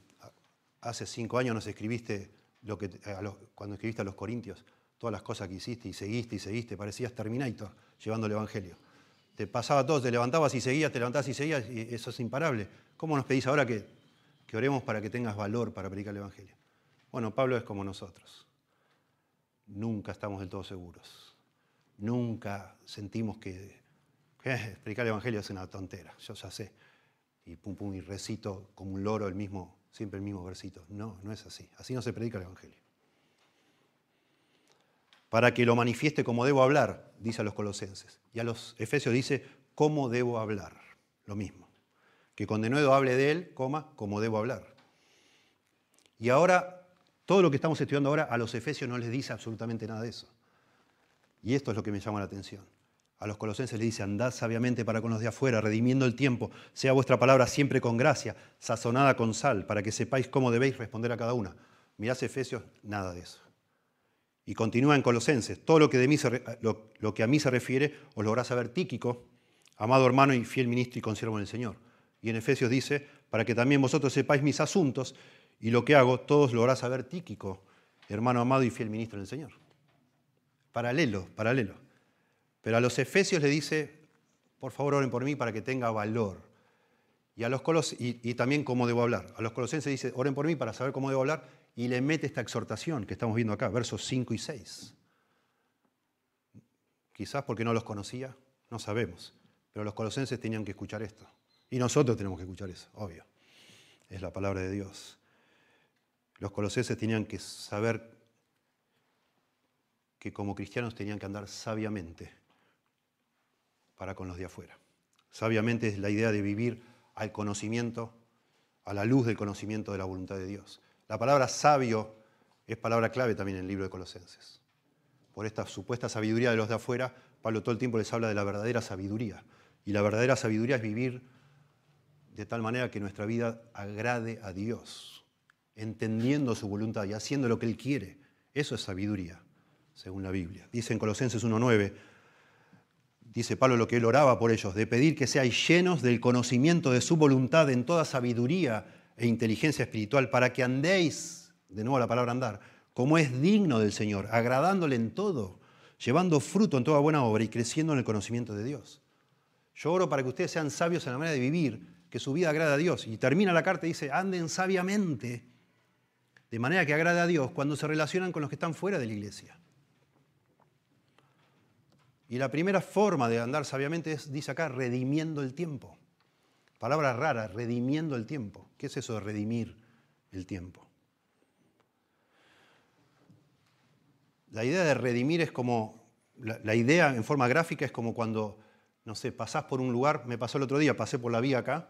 hace cinco años nos escribiste cuando escribiste a los Corintios, todas las cosas que hiciste y seguiste y seguiste, parecías Terminator llevando el Evangelio. Te pasaba todo, te levantabas y seguías, te levantabas y seguías, y eso es imparable. ¿Cómo nos pedís ahora que, que oremos para que tengas valor para predicar el Evangelio? Bueno, Pablo es como nosotros. Nunca estamos del todo seguros. Nunca sentimos que, que predicar el Evangelio es una tontera. Yo ya sé y pum pum y recito como un loro el mismo, siempre el mismo versito. No, no es así. Así no se predica el Evangelio. Para que lo manifieste como debo hablar, dice a los colosenses. Y a los efesios dice, ¿cómo debo hablar? Lo mismo. Que con denuedo hable de él, coma, como debo hablar. Y ahora, todo lo que estamos estudiando ahora, a los efesios no les dice absolutamente nada de eso. Y esto es lo que me llama la atención. A los colosenses le dice, andad sabiamente para con los de afuera, redimiendo el tiempo, sea vuestra palabra siempre con gracia, sazonada con sal, para que sepáis cómo debéis responder a cada una. Mirás Efesios, nada de eso. Y continúa en Colosenses, todo lo que, de mí lo, que a mí se refiere os lo saber Tíquico, amado hermano y fiel ministro y consiervo en el Señor. Y en Efesios dice, para que también vosotros sepáis mis asuntos y lo que hago, todos lo hará saber Tíquico, hermano amado y fiel ministro en el Señor. Paralelo, paralelo. Pero a los efesios le dice, por favor oren por mí para que tenga valor. Y, a los colos, y, también cómo debo hablar. A los colosenses dice, oren por mí para saber cómo debo hablar, y le mete esta exhortación que estamos viendo acá, versos 5 y 6. Quizás porque no los conocía, no sabemos, pero los colosenses tenían que escuchar esto. Y nosotros tenemos que escuchar eso, obvio. Es la palabra de Dios. Los colosenses tenían que saber que como cristianos tenían que andar sabiamente para con los de afuera. Sabiamente es la idea de vivir al conocimiento, a la luz del conocimiento de la voluntad de Dios. La palabra sabio es palabra clave también en el libro de Colosenses. Por esta supuesta sabiduría de los de afuera, Pablo todo el tiempo les habla de la verdadera sabiduría. Y la verdadera sabiduría es vivir de tal manera que nuestra vida agrade a Dios, entendiendo su voluntad y haciendo lo que Él quiere. Eso es sabiduría, según la Biblia. Dice en Colosenses 1.9, dice Pablo lo que él oraba por ellos, de pedir que seáis llenos del conocimiento de su voluntad en toda sabiduría e inteligencia espiritual, para que andéis, de nuevo la palabra andar, como es digno del Señor, agradándole en todo, llevando fruto en toda buena obra y creciendo en el conocimiento de Dios. Yo oro para que ustedes sean sabios en la manera de vivir, que su vida agrade a Dios. Y termina la carta y dice, anden sabiamente, de manera que agrade a Dios cuando se relacionan con los que están fuera de la iglesia. Y la primera forma de andar sabiamente es, dice acá, redimiendo el tiempo. Palabra rara, redimiendo el tiempo. ¿Qué es eso de redimir el tiempo? La idea de redimir es como, la, idea en forma gráfica es como cuando, no sé, pasás por un lugar, me pasó el otro día, pasé por la vía acá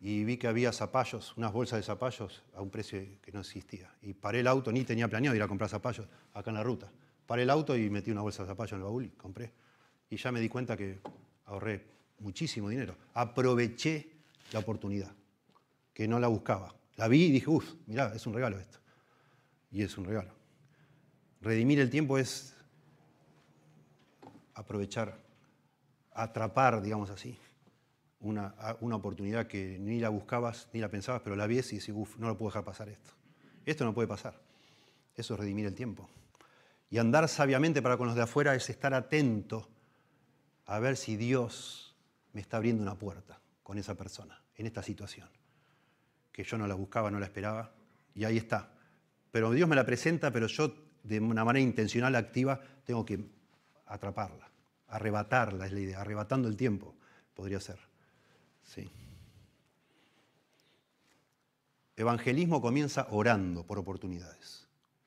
y vi que había zapallos, unas bolsas de zapallos a un precio que no existía. Y paré el auto, ni tenía planeado ir a comprar zapallos acá en la ruta. Paré el auto y metí una bolsa de zapallos en el baúl y compré. Y ya me di cuenta que ahorré muchísimo dinero. Aproveché la oportunidad, que no la buscaba. La vi y dije, uff, mirá, es un regalo esto. Y es un regalo. Redimir el tiempo es aprovechar, atrapar, digamos así, una, una, oportunidad que ni la buscabas ni la pensabas, pero la vies y decís, uff, no lo puedo dejar pasar esto. Esto no puede pasar. Eso es redimir el tiempo. Y andar sabiamente para con los de afuera es estar atento a ver si Dios me está abriendo una puerta con esa persona, en esta situación, que yo no la buscaba, no la esperaba, y ahí está. Pero Dios me la presenta, pero yo de una manera intencional, activa, tengo que atraparla, arrebatarla, es la idea, arrebatando el tiempo, podría ser. Sí. Evangelismo comienza orando por oportunidades.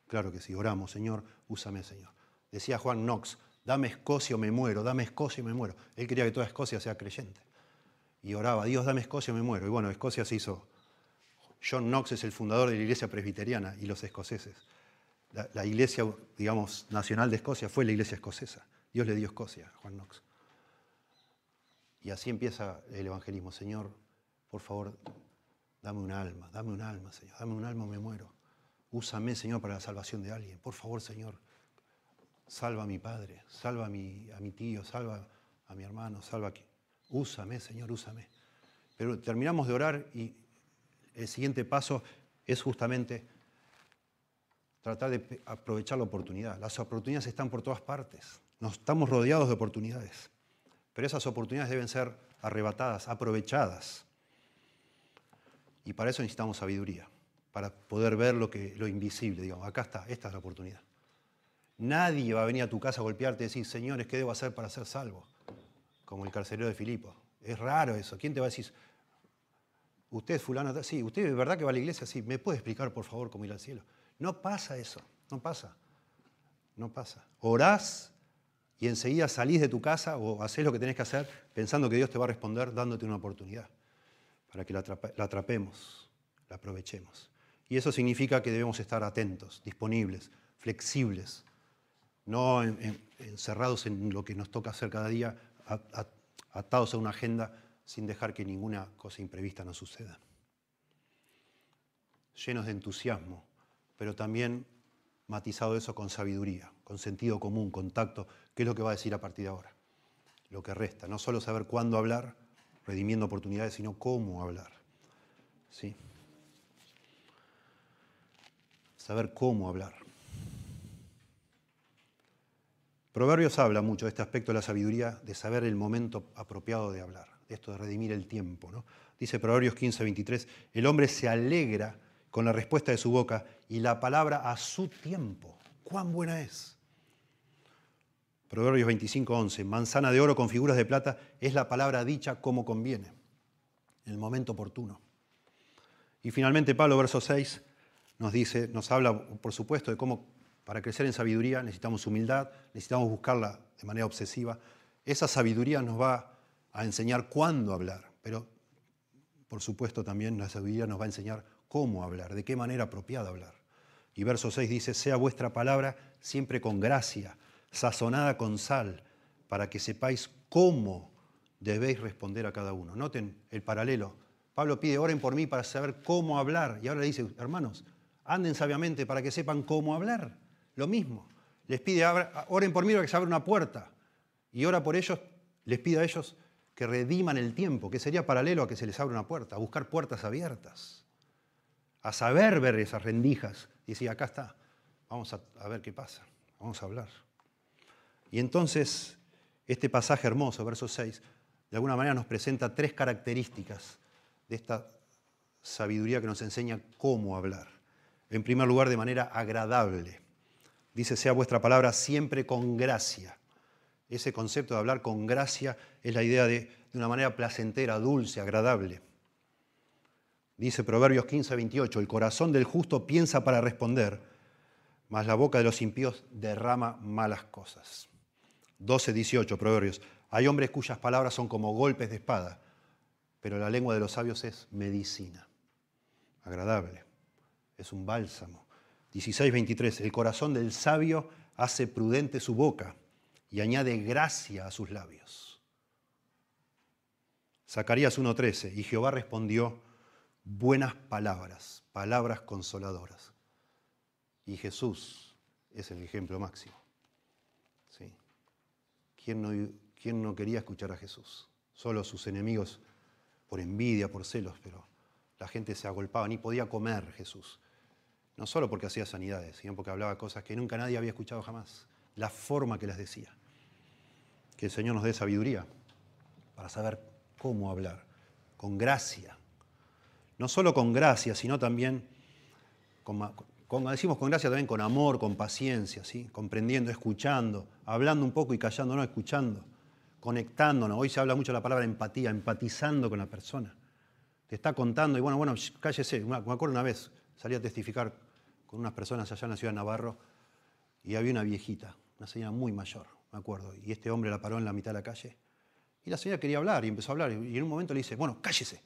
Claro que sí, oramos, Señor, úsame, Señor. Decía Juan Knox, dame Escocia o me muero, dame Escocia o me muero. Él quería que toda Escocia sea creyente. Y oraba, Dios, dame Escocia o me muero. Y bueno, Escocia se hizo. John Knox es el fundador de la iglesia presbiteriana y los escoceses. La, iglesia, digamos, nacional de Escocia fue la iglesia escocesa. Dios le dio Escocia a Juan Knox. Y así empieza el evangelismo. Señor, por favor, dame un alma, dame un alma, Señor, dame un alma o me muero. Úsame, Señor, para la salvación de alguien. Por favor, Señor, salva a mi padre, salva a mi, a mi tío, salva a mi hermano, salva a quien. Úsame, Señor, úsame. Pero terminamos de orar y el siguiente paso es justamente tratar de aprovechar la oportunidad. Las oportunidades están por todas partes. Nos estamos rodeados de oportunidades. Pero esas oportunidades deben ser arrebatadas, aprovechadas. Y para eso necesitamos sabiduría para poder ver lo, que, lo invisible. Digamos, acá está, esta es la oportunidad. Nadie va a venir a tu casa a golpearte y decir, señores, ¿qué debo hacer para ser salvo? Como el carcelero de Filipo. Es raro eso. ¿Quién te va a decir, usted es fulano? Sí, ¿usted es verdad que va a la iglesia? Sí, ¿me puede explicar, por favor, cómo ir al cielo? No pasa eso, no pasa. No pasa. Orás y enseguida salís de tu casa o haces lo que tenés que hacer pensando que Dios te va a responder dándote una oportunidad para que la atrapemos, la aprovechemos. Y eso significa que debemos estar atentos, disponibles, flexibles, no encerrados en lo que nos toca hacer cada día, atados a una agenda sin dejar que ninguna cosa imprevista nos suceda. Llenos de entusiasmo, pero también matizado eso con sabiduría, con sentido común, con tacto, que es lo que va a decir a partir de ahora. Lo que resta, no solo saber cuándo hablar, redimiendo oportunidades, sino cómo hablar. ¿Sí? Saber cómo hablar. Proverbios habla mucho de este aspecto de la sabiduría, de saber el momento apropiado de hablar, esto de redimir el tiempo. ¿no? Dice Proverbios 15, 23, el hombre se alegra con la respuesta de su boca y la palabra a su tiempo. ¡Cuán buena es! Proverbios 25, 11, manzana de oro con figuras de plata es la palabra dicha como conviene, en el momento oportuno. Y finalmente Pablo, verso 6, nos dice, nos habla, por supuesto, de cómo para crecer en sabiduría necesitamos humildad, necesitamos buscarla de manera obsesiva. Esa sabiduría nos va a enseñar cuándo hablar, pero por supuesto también la sabiduría nos va a enseñar cómo hablar, de qué manera apropiada hablar. Y verso 6 dice, sea vuestra palabra siempre con gracia, sazonada con sal, para que sepáis cómo debéis responder a cada uno. Noten el paralelo. Pablo pide, oren por mí para saber cómo hablar. Y ahora le dice, hermanos, anden sabiamente para que sepan cómo hablar. Lo mismo. Les pide, oren por mí para que se abra una puerta. Y ora por ellos, les pide a ellos que rediman el tiempo, que sería paralelo a que se les abra una puerta, a buscar puertas abiertas, a saber ver esas rendijas y decir, acá está, vamos a, a ver qué pasa, vamos a hablar. Y entonces, este pasaje hermoso, verso 6, de alguna manera nos presenta tres características de esta sabiduría que nos enseña cómo hablar. En primer lugar, de manera agradable. Dice, sea vuestra palabra siempre con gracia. Ese concepto de hablar con gracia es la idea de, de una manera placentera, dulce, agradable. Dice Proverbios 15, 28, el corazón del justo piensa para responder, mas la boca de los impíos derrama malas cosas. 12, 18, Proverbios. Hay hombres cuyas palabras son como golpes de espada, pero la lengua de los sabios es medicina. Agradable. Es un bálsamo. 16, 23. El corazón del sabio hace prudente su boca y añade gracia a sus labios. Zacarías 1.13. Y Jehová respondió, buenas palabras, palabras consoladoras. Y Jesús es el ejemplo máximo. ¿Quién no, quería escuchar a Jesús? Solo sus enemigos por envidia, por celos, pero la gente se agolpaba, ni podía comer Jesús. No solo porque hacía sanidades, sino porque hablaba cosas que nunca nadie había escuchado jamás. La forma que las decía. Que el Señor nos dé sabiduría para saber cómo hablar, con gracia. No solo con gracia, sino también con, como decimos con gracia también con amor, con paciencia, ¿sí? comprendiendo, escuchando, hablando un poco y callando, no escuchando, conectándonos. Hoy se habla mucho la palabra empatía, empatizando con la persona. Te está contando y bueno, bueno, cállese. Me acuerdo una vez, salí a testificar con unas personas allá en la ciudad de Navarro y había una viejita, una señora muy mayor, me acuerdo, y este hombre la paró en la mitad de la calle y la señora quería hablar y empezó a hablar y en un momento le dice, bueno, cállese.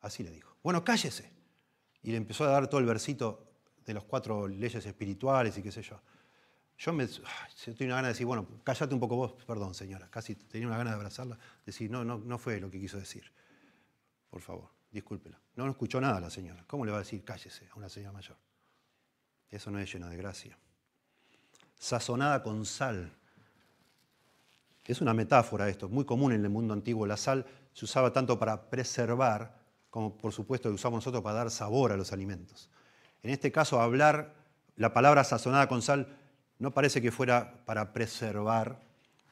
Así le dijo, bueno, cállese. Y le empezó a dar todo el versito de las cuatro leyes espirituales y qué sé yo. Yo me, tenía una gana de decir, bueno, cállate un poco vos, perdón señora, casi tenía una gana de abrazarla, decir, no, no, no fue lo que quiso decir. Por favor, discúlpela. No, no escuchó nada la señora. ¿Cómo le va a decir cállese a una señora mayor? Eso no es lleno de gracia. Sazonada con sal. Es una metáfora esto, muy común en el mundo antiguo. La sal se usaba tanto para preservar como por supuesto que usamos nosotros para dar sabor a los alimentos. En este caso, hablar la palabra sazonada con sal no parece que fuera para preservar,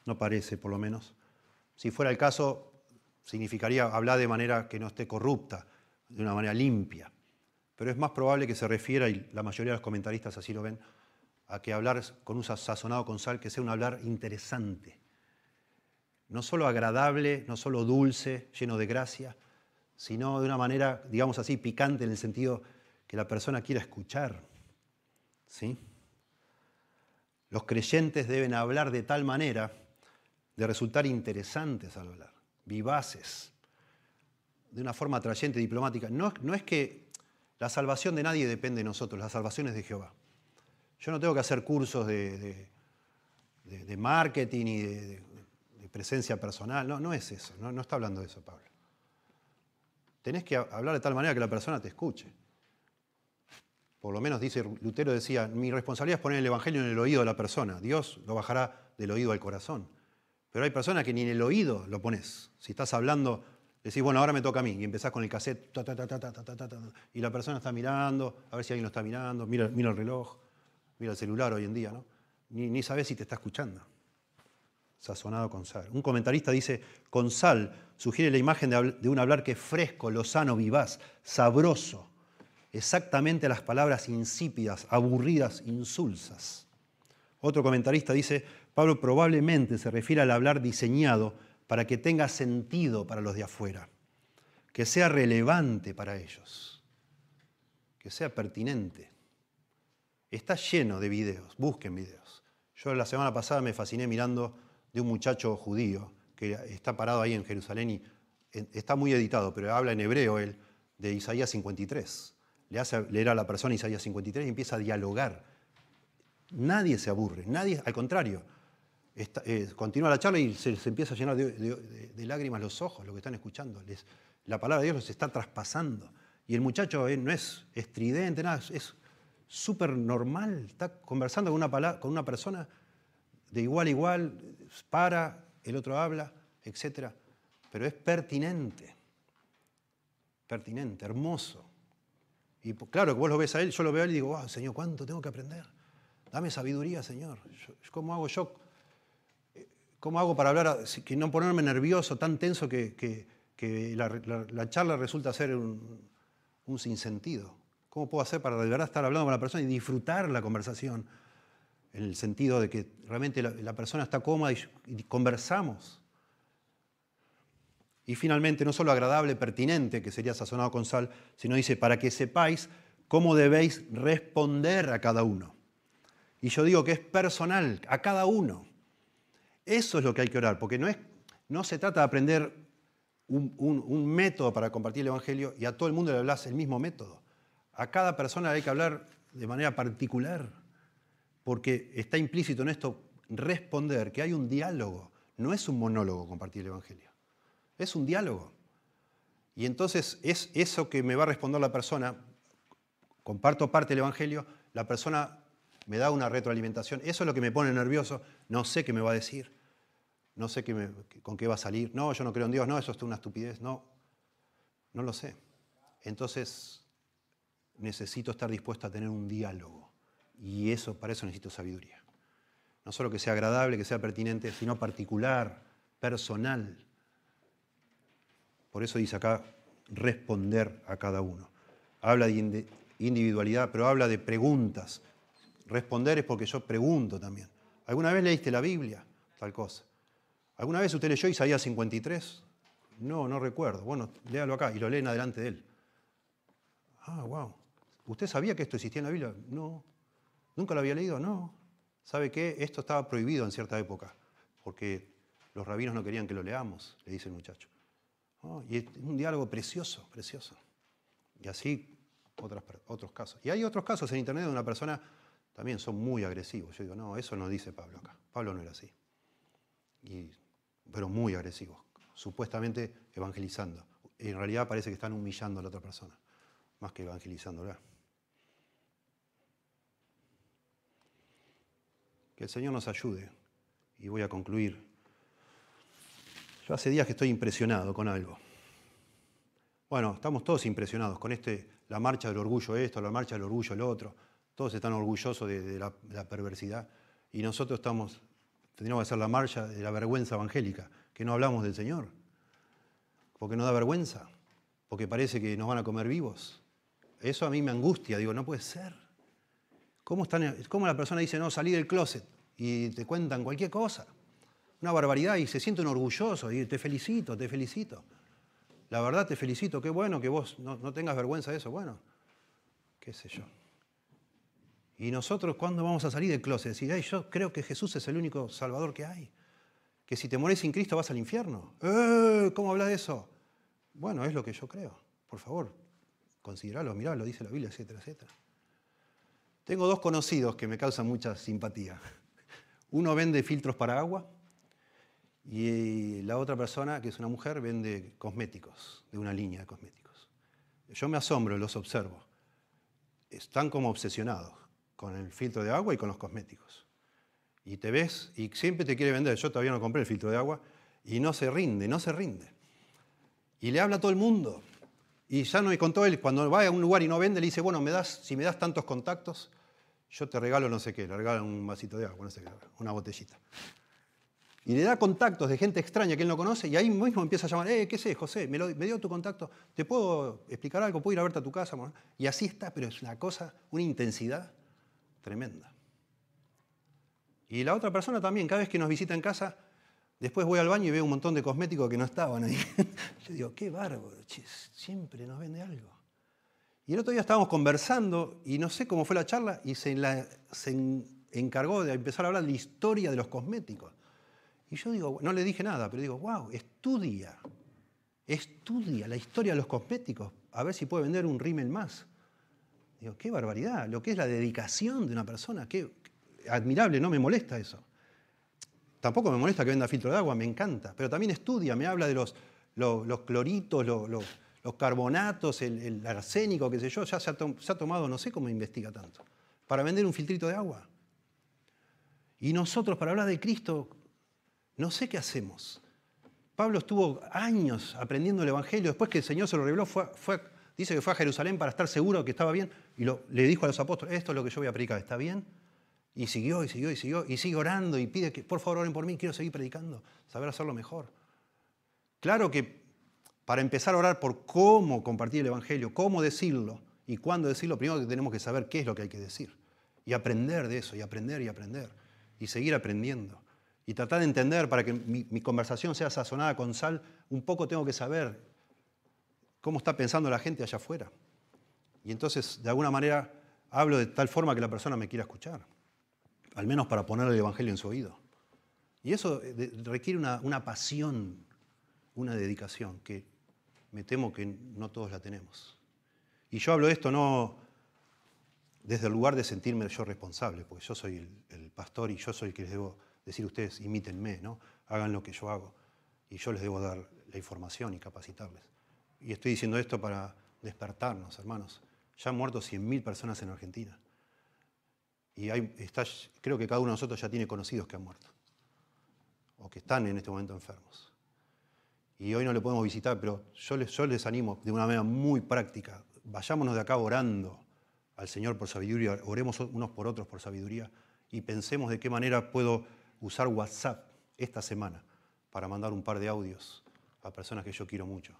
no parece por lo menos. Si fuera el caso, significaría hablar de manera que no esté corrupta, de una manera limpia. Pero es más probable que se refiera, y la mayoría de los comentaristas así lo ven, a que hablar con un sazonado con sal, que sea un hablar interesante. No solo agradable, no solo dulce, lleno de gracia, sino de una manera, digamos así, picante en el sentido que la persona quiera escuchar. ¿sí? Los creyentes deben hablar de tal manera de resultar interesantes al hablar, vivaces, de una forma atrayente, diplomática. No, no es que la salvación de nadie depende de nosotros, la salvación es de Jehová. Yo no tengo que hacer cursos de, marketing y de, presencia personal, no, no es eso, no, no está hablando de eso Pablo. Tenés que hablar de tal manera que la persona te escuche por lo menos dice Lutero decía, mi responsabilidad es poner el Evangelio en el oído de la persona. Dios lo bajará del oído al corazón. Pero hay personas que ni en el oído lo pones. Si estás hablando, decís, bueno, ahora me toca a mí. Y empezás con el cassette, y la persona está mirando, a ver si alguien lo está mirando, mira, mira el reloj, mira el celular hoy en día, ¿no? Ni, ni sabes si te está escuchando. Sazonado con sal. Un comentarista dice, con sal sugiere la imagen de un hablar que es fresco, lozano, vivaz, sabroso, exactamente las palabras insípidas, aburridas, insulsas. Otro comentarista dice, Pablo probablemente se refiere al hablar diseñado para que tenga sentido para los de afuera, que sea relevante para ellos, que sea pertinente. Está lleno de videos, busquen videos. Yo la semana pasada me fasciné mirando de un muchacho judío que está parado ahí en Jerusalén y está muy editado, pero habla en hebreo él, de Isaías 53. Le hace leer a la persona Isaías 53 y empieza a dialogar. Nadie se aburre, nadie, al contrario, eh, continúa la charla y se, empieza a llenar de, lágrimas los ojos, lo que están escuchando. la palabra de Dios los está traspasando. Y el muchacho eh, no es estridente, nada, es súper normal, está conversando con una, con una persona de igual a igual, para, el otro habla, etc. Pero es pertinente, pertinente, hermoso. Y claro, que vos lo ves a él, yo lo veo a él y digo, wow, Señor, ¿cuánto tengo que aprender? Dame sabiduría, Señor. ¿Cómo hago yo? ¿Cómo hago para hablar, que no ponerme nervioso, tan tenso que, la, charla resulta ser un, un sinsentido? ¿Cómo puedo hacer para de verdad estar hablando con la persona y disfrutar la conversación? En el sentido de que realmente la, persona está cómoda y, conversamos. Y finalmente, no solo agradable, pertinente, que sería sazonado con sal, sino dice, para que sepáis cómo debéis responder a cada uno. Y yo digo que es personal, a cada uno. Eso es lo que hay que orar, porque no, es, no se trata de aprender un, un método para compartir el Evangelio y a todo el mundo le hablas el mismo método. A cada persona hay que hablar de manera particular, porque está implícito en esto responder, que hay un diálogo. No es un monólogo compartir el Evangelio, es un diálogo. Y entonces es eso que me va a responder la persona, comparto parte del Evangelio, la persona me da una retroalimentación, eso es lo que me pone nervioso, no sé qué me va a decir, no sé con qué va a salir, no, yo no creo en Dios, no, eso es una estupidez, no, no lo sé. Entonces necesito estar dispuesto a tener un diálogo. Y eso, para eso necesito sabiduría. No solo que sea agradable, que sea pertinente, sino particular, personal. Por eso dice acá, responder a cada uno. Habla de individualidad, pero habla de preguntas. Responder es porque yo pregunto también. ¿Alguna vez leíste la Biblia? Tal cosa. ¿Alguna vez usted leyó Isaías 53? No, no recuerdo. Bueno, léalo acá y lo leen adelante de él. Ah, wow. ¿Usted sabía que esto existía en la Biblia? No. ¿Nunca lo había leído? No. ¿Sabe qué? Esto estaba prohibido en cierta época, porque los rabinos no querían que lo leamos, le dice el muchacho. y es un diálogo precioso, precioso. Y así otros casos. Y hay otros casos en Internet donde una persona también son muy agresivos. Yo digo, no, eso no dice Pablo acá. Pablo no era así. pero muy agresivos, supuestamente evangelizando. En realidad parece que están humillando a la otra persona, más que evangelizándola. Que el Señor nos ayude. Y voy a concluir. Yo hace días que estoy impresionado con algo. Bueno, estamos todos impresionados con este, la marcha del orgullo esto, la marcha del orgullo el otro. Todos están orgullosos de, la, perversidad. Y nosotros estamos, tendríamos que hacer la marcha de la vergüenza evangélica, que no hablamos del Señor. Porque nos da vergüenza, porque parece que nos van a comer vivos. Eso a mí me angustia, digo, no puede ser. ¿Cómo, la persona dice, no, salí del closet y te cuentan cualquier cosa? Una barbaridad y se sienten orgullosos y te felicito, te felicito. La verdad te felicito, qué bueno que vos no, tengas vergüenza de eso. Bueno, qué sé yo. Y nosotros, ¿cuándo vamos a salir del closet? Decir, yo creo que Jesús es el único Salvador que hay. Que si te morís sin Cristo vas al infierno. ¡Eh! ¿Cómo habla de eso? Bueno, es lo que yo creo. Por favor, consideralo, mirá, lo dice la Biblia, etcétera, etcétera. Tengo dos conocidos que me causan mucha simpatía. Uno vende filtros para agua y la otra persona, que es una mujer, vende cosméticos, de una línea de cosméticos. Yo me asombro, los observo. Están como obsesionados con el filtro de agua y con los cosméticos. Y te ves y siempre te quiere vender. Yo todavía no compré el filtro de agua y no se rinde, no se rinde. Y le habla a todo el mundo. Y ya no contó él, cuando va a un lugar y no vende, le dice, bueno, me das, si me das tantos contactos, yo te regalo no sé qué, le regalo un vasito de agua, no sé qué, una botellita. Y le da contactos de gente extraña que él no conoce y ahí mismo empieza a llamar, eh, ¿qué sé, José? Me, me dio tu contacto, ¿te puedo explicar algo? ¿Puedo ir a verte a tu casa? Y así está, pero es una cosa, una intensidad tremenda. Y la otra persona también, cada vez que nos visita en casa, después voy al baño y veo un montón de cosméticos que no estaban ahí. *laughs* Yo digo, qué bárbaro, siempre nos vende algo. Y el otro día estábamos conversando y no sé cómo fue la charla y se, se encargó de empezar a hablar de la historia de los cosméticos. Y yo digo, no le dije nada, pero digo, wow, estudia, estudia la historia de los cosméticos, a ver si puede vender un rímel más. Digo, qué barbaridad, lo que es la dedicación de una persona, qué admirable, no me molesta eso. Tampoco me molesta que venda filtro de agua, me encanta, pero también estudia, me habla de los, cloritos, los, carbonatos, el, arsénico, qué sé yo, ya se ha, se ha tomado, no sé cómo investiga tanto, para vender un filtrito de agua. Y nosotros, para hablar de Cristo, no sé qué hacemos. Pablo estuvo años aprendiendo el Evangelio, después que el Señor se lo reveló, fue, dice que fue a Jerusalén para estar seguro que estaba bien, y le dijo a los apóstoles, esto es lo que yo voy a predicar, ¿está bien? Y siguió, y siguió, y siguió, y sigue orando, y pide que por favor oren por mí, quiero seguir predicando, saber hacerlo mejor. Claro que para empezar a orar por cómo compartir el Evangelio, cómo decirlo y cuándo decirlo, primero tenemos que saber qué es lo que hay que decir. Y aprender de eso, y aprender y aprender, y seguir aprendiendo y tratar de entender para que mi, conversación sea sazonada con sal, un poco tengo que saber cómo está pensando la gente allá afuera. Y entonces, de alguna manera, hablo de tal forma que la persona me quiera escuchar, al menos para poner el Evangelio en su oído. Y eso eh, requiere una, pasión, una dedicación, que me temo que no todos la tenemos. Y yo hablo de esto no desde el lugar de sentirme yo responsable, porque yo soy el, pastor y yo soy el que les debo decir ustedes, imítenme, ¿no? hagan lo que yo hago. Y yo les debo dar la información y capacitarles. Y estoy diciendo esto para despertarnos, hermanos. Ya han muerto 100.000 personas en Argentina. Y hay, creo que cada uno de nosotros ya tiene conocidos que han muerto. O que están en este momento enfermos. Y hoy no le podemos visitar, pero yo les, yo les animo de una manera muy práctica. Vayámonos de acá orando al Señor por sabiduría, oremos unos por otros por sabiduría y pensemos de qué manera puedo usar WhatsApp esta semana para mandar un par de audios a personas que yo quiero mucho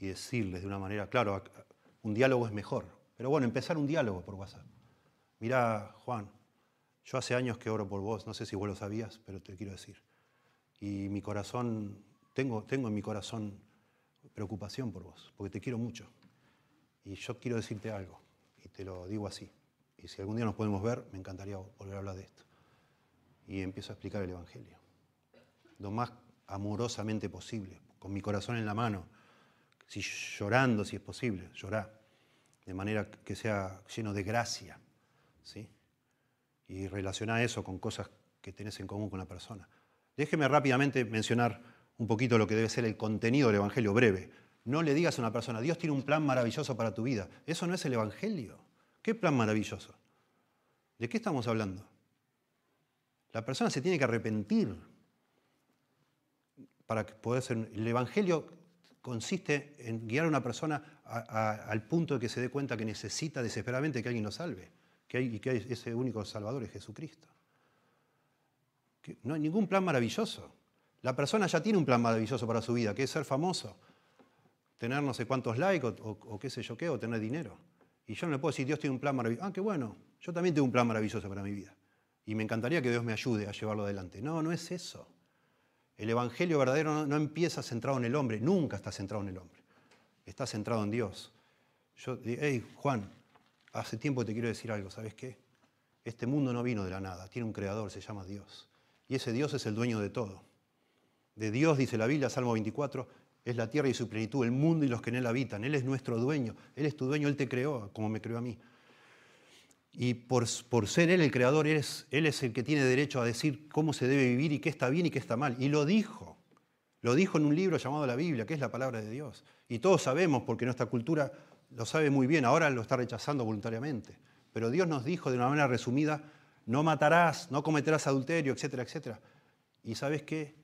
y decirles de una manera, claro, un diálogo es mejor, pero bueno, empezar un diálogo por WhatsApp. Mirá, Juan, yo hace años que oro por vos, no sé si vos lo sabías, pero te quiero decir. Y mi corazón, tengo, tengo en mi corazón preocupación por vos, porque te quiero mucho. Y yo quiero decirte algo, y te lo digo así. Y si algún día nos podemos ver, me encantaría volver a hablar de esto y empiezo a explicar el Evangelio. Lo más amorosamente posible, con mi corazón en la mano, si llorando, si es posible, llorar, de manera que sea lleno de gracia, ¿sí? Y relaciona eso con cosas que tenés en común con la persona. Déjeme rápidamente mencionar un poquito lo que debe ser el contenido del Evangelio breve. No le digas a una persona, Dios tiene un plan maravilloso para tu vida. Eso no es el Evangelio. ¿Qué plan maravilloso? ¿De qué estamos hablando? La persona se tiene que arrepentir para poder ser... El Evangelio consiste en guiar a una persona al punto de que se dé cuenta que necesita desesperadamente que alguien lo salve, que hay, y que ese único Salvador es Jesucristo. no hay ningún plan maravilloso. La persona ya tiene un plan maravilloso para su vida, que es ser famoso, tener no sé cuántos likes o, o qué sé yo qué, o tener dinero. Y yo no le puedo decir, Dios tiene un plan maravilloso. Ah, qué bueno, yo también tengo un plan maravilloso para mi vida y me encantaría que Dios me ayude a llevarlo adelante. No, no es eso. El Evangelio verdadero no, empieza centrado en el hombre, nunca está centrado en el hombre. Está centrado en Dios. Yo, hey, Juan, hace tiempo te quiero decir algo, ¿sabes qué? Este mundo no vino de la nada, tiene un creador, se llama Dios. Y ese Dios es el dueño de todo. De Dios, dice la Biblia, Salmo 24, es la tierra y su plenitud, el mundo y los que en él habitan. Él es nuestro dueño, Él es tu dueño, Él te creó como me creó a mí. Y por, ser Él el creador, él es, él es el que tiene derecho a decir cómo se debe vivir y qué está bien y qué está mal. Y lo dijo. Lo dijo en un libro llamado la Biblia, que es la palabra de Dios. Y todos sabemos, porque nuestra cultura lo sabe muy bien, ahora lo está rechazando voluntariamente. Pero Dios nos dijo de una manera resumida, no matarás, no cometerás adulterio, etcétera, etcétera. Y sabes qué?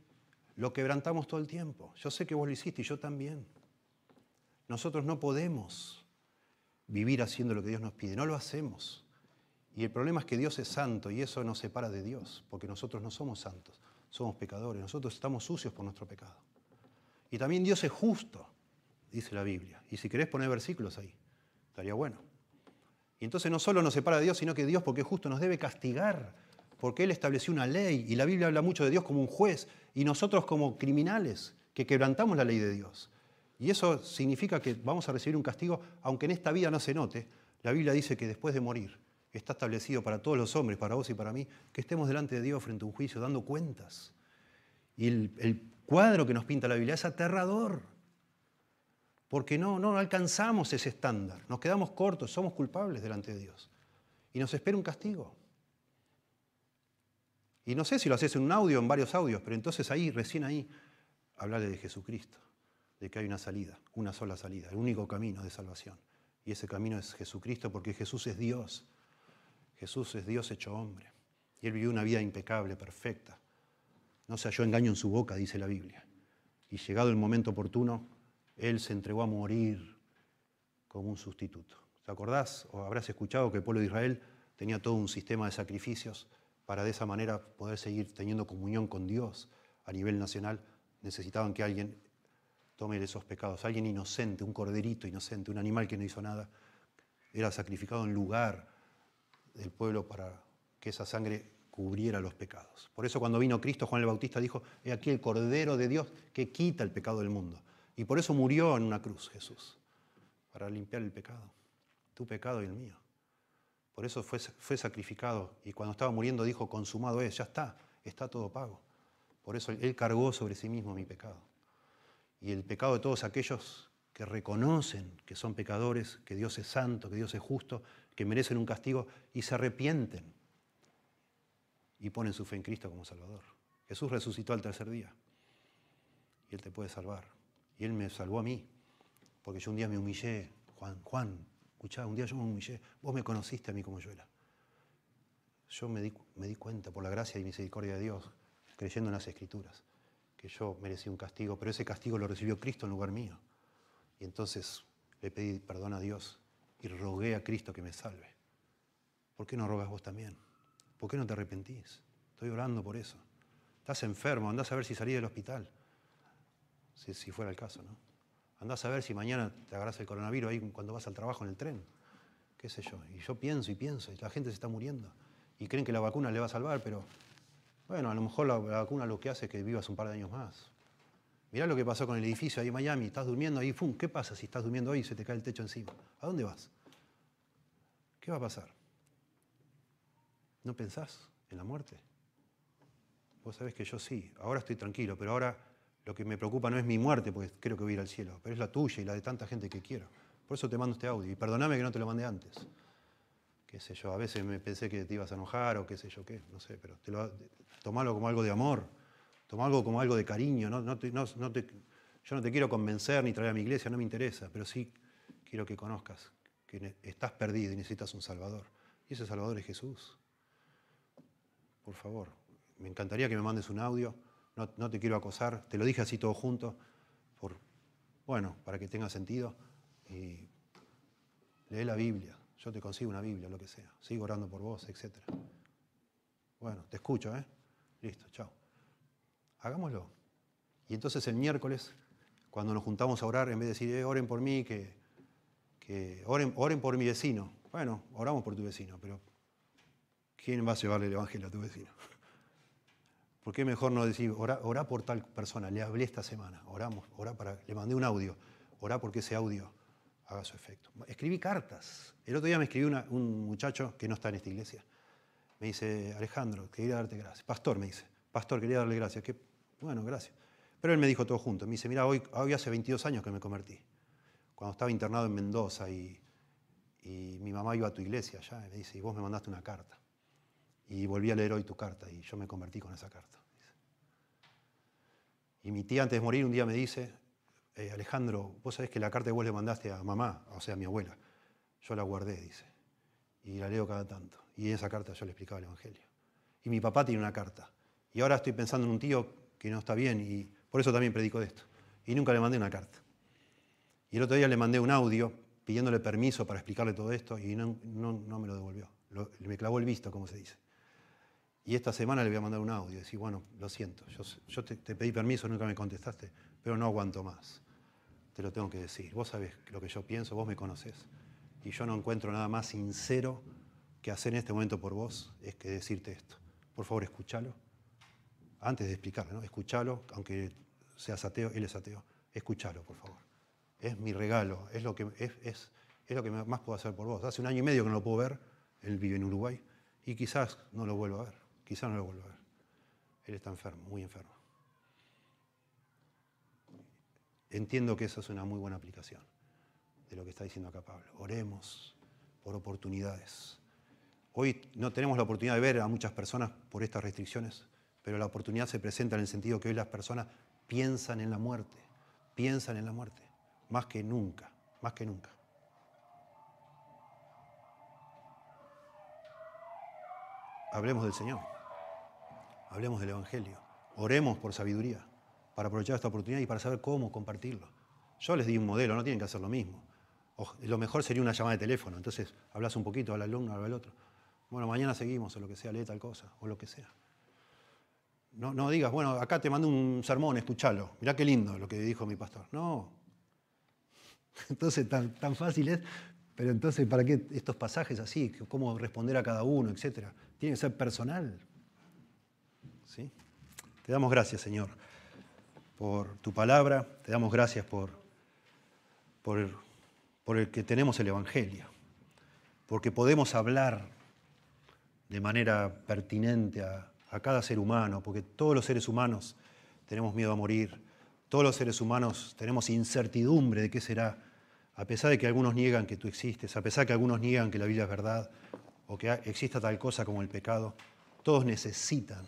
Lo quebrantamos todo el tiempo. Yo sé que vos lo hiciste y yo también. Nosotros no podemos vivir haciendo lo que Dios nos pide, no lo hacemos. Y el problema es que Dios es santo y eso nos separa de Dios, porque nosotros no somos santos, somos pecadores, nosotros estamos sucios por nuestro pecado. Y también Dios es justo, dice la Biblia. Y si querés poner versículos ahí, estaría bueno. Y entonces no solo nos separa de Dios, sino que Dios, porque es justo, nos debe castigar, porque Él estableció una ley. Y la Biblia habla mucho de Dios como un juez y nosotros como criminales que quebrantamos la ley de Dios. Y eso significa que vamos a recibir un castigo, aunque en esta vida no se note. La Biblia dice que después de morir está establecido para todos los hombres, para vos y para mí, que estemos delante de Dios frente a un juicio, dando cuentas. Y el, cuadro que nos pinta la Biblia es aterrador, porque no, no alcanzamos ese estándar, nos quedamos cortos, somos culpables delante de Dios. Y nos espera un castigo. Y no sé si lo haces en un audio en varios audios, pero entonces ahí, recién ahí, hablarle de Jesucristo, de que hay una salida, una sola salida, el único camino de salvación. Y ese camino es Jesucristo porque Jesús es Dios. Jesús es Dios hecho hombre. Y él vivió una vida impecable, perfecta. No se halló engaño en su boca, dice la Biblia. Y llegado el momento oportuno, él se entregó a morir como un sustituto. ¿Te acordás o habrás escuchado que el pueblo de Israel tenía todo un sistema de sacrificios para de esa manera poder seguir teniendo comunión con Dios a nivel nacional? Necesitaban que alguien tome esos pecados. Alguien inocente, un corderito inocente, un animal que no hizo nada, era sacrificado en lugar del pueblo para que esa sangre cubriera los pecados. Por eso cuando vino Cristo, Juan el Bautista dijo, he aquí el Cordero de Dios que quita el pecado del mundo. Y por eso murió en una cruz Jesús, para limpiar el pecado, tu pecado y el mío. Por eso fue, fue sacrificado y cuando estaba muriendo dijo, consumado es, ya está, está todo pago. Por eso Él cargó sobre sí mismo mi pecado. Y el pecado de todos aquellos que reconocen que son pecadores, que Dios es santo, que Dios es justo, que merecen un castigo y se arrepienten y ponen su fe en Cristo como Salvador. Jesús resucitó al tercer día y Él te puede salvar. Y Él me salvó a mí, porque yo un día me humillé. Juan, Juan, escuchá, un día yo me humillé. Vos me conociste a mí como yo era. Yo me di, me di cuenta, por la gracia y misericordia de Dios, creyendo en las Escrituras, que yo merecía un castigo, pero ese castigo lo recibió Cristo en lugar mío. Y entonces le pedí perdón a Dios y rogué a Cristo que me salve. ¿Por qué no rogas vos también? ¿Por qué no te arrepentís? Estoy orando por eso. Estás enfermo, andás a ver si salís del hospital. Si, si fuera el caso, ¿no? Andás a ver si mañana te agarras el coronavirus ahí cuando vas al trabajo en el tren. ¿Qué sé yo? Y yo pienso y pienso, y la gente se está muriendo. Y creen que la vacuna le va a salvar, pero bueno, a lo mejor la, la vacuna lo que hace es que vivas un par de años más. Mirá lo que pasó con el edificio ahí en Miami, estás durmiendo ahí, ¡fum! ¿Qué pasa si estás durmiendo ahí y se te cae el techo encima? ¿A dónde vas? ¿Qué va a pasar? ¿No pensás en la muerte? Vos sabés que yo sí, ahora estoy tranquilo, pero ahora lo que me preocupa no es mi muerte, porque creo que voy a ir al cielo, pero es la tuya y la de tanta gente que quiero. Por eso te mando este audio. Y perdóname que no te lo mandé antes. Qué sé yo, a veces me pensé que te ibas a enojar o qué sé yo qué, no sé, pero te lo, tomalo como algo de amor, tomalo algo como algo de cariño. No, no te, no, te, yo no te quiero convencer ni traer a mi iglesia, no me interesa, pero sí quiero que conozcas que estás perdido y necesitas un Salvador. Y ese Salvador es Jesús. Por favor, me encantaría que me mandes un audio no, te quiero acosar, te lo dije así todo junto, por, bueno, para que tenga sentido. Y lee la Biblia, yo te consigo una Biblia, lo que sea. Sigo orando por vos, etc. Bueno, te escucho, ¿eh? Listo, chao. Hagámoslo. Y entonces el miércoles, cuando nos juntamos a orar, en vez de decir, eh, oren por mí, que, que oren, oren por mi vecino. Bueno, oramos por tu vecino, pero ¿quién va a llevarle el Evangelio a tu vecino? *laughs* ¿Por qué mejor no decir, orá, por tal persona? Le hablé esta semana, oramos, orá para, le mandé un audio, orá porque ese audio haga su efecto. Escribí cartas. El otro día me escribió un muchacho que no está en esta iglesia. Me dice, Alejandro, quería darte gracias. Pastor, me dice, pastor, quería darle gracias. Que, bueno, gracias. Pero él me dijo todo junto. Me dice, mira, hoy, hoy hace 22 años que me convertí. Cuando estaba internado en Mendoza y, y mi mamá iba a tu iglesia allá, me dice, y vos me mandaste una carta. Y volví a leer hoy tu carta y yo me convertí con esa carta. Y mi tía antes de morir un día me dice, eh, Alejandro, vos sabés que la carta que vos le mandaste a mamá, o sea, a mi abuela, yo la guardé, dice. Y la leo cada tanto. Y en esa carta yo le explicaba el Evangelio. Y mi papá tiene una carta. Y ahora estoy pensando en un tío que no está bien y por eso también predico de esto. Y nunca le mandé una carta. Y el otro día le mandé un audio pidiéndole permiso para explicarle todo esto y no, no, me lo devolvió. me clavó el visto, como se dice. Y esta semana le voy a mandar un audio y decir, bueno, lo siento, yo, te, te, pedí permiso, nunca me contestaste, pero no aguanto más. Te lo tengo que decir. Vos sabés lo que yo pienso, vos me conocés. Y yo no encuentro nada más sincero que hacer en este momento por vos, es que decirte esto. Por favor, escúchalo. Antes de explicarlo, ¿no? Escúchalo, aunque seas ateo, él es ateo. Escúchalo, por favor. Es mi regalo, es lo que, es, es lo que más puedo hacer por vos. Hace un año y medio que no lo puedo ver, él vive en Uruguay, y quizás no lo vuelva a ver, quizás no lo vuelva a ver. Él está enfermo, muy enfermo. Entiendo que esa es una muy buena aplicación de lo que está diciendo acá Pablo. Oremos por oportunidades. Hoy no tenemos la oportunidad de ver a muchas personas por estas restricciones, pero la oportunidad se presenta en el sentido que hoy las personas piensan en la muerte, piensan en la muerte, más que nunca, más que nunca. Hablemos del Señor, hablemos del Evangelio, oremos por sabiduría para aprovechar esta oportunidad y para saber cómo compartirlo. Yo les di un modelo, no tienen que hacer lo mismo. lo mejor sería una llamada de teléfono, entonces hablas un poquito al alumno, al otro. Bueno, mañana seguimos o lo que sea, lee tal cosa o lo que sea. No, no digas, bueno, acá te mando un sermón, escúchalo. Mirá qué lindo lo que dijo mi pastor. No. *laughs* Entonces, tan, tan fácil es, pero entonces, ¿para qué estos pasajes así? ¿Cómo responder a cada uno, etcétera? Tiene que ser personal. ¿Sí? Te damos gracias, Señor por tu palabra, te damos gracias por, por, por el que tenemos el Evangelio, porque podemos hablar de manera pertinente a, a cada ser humano, porque todos los seres humanos tenemos miedo a morir, todos los seres humanos tenemos incertidumbre de qué será, a pesar de que algunos niegan que tú existes, a pesar de que algunos niegan que la vida es verdad o que exista tal cosa como el pecado, todos necesitan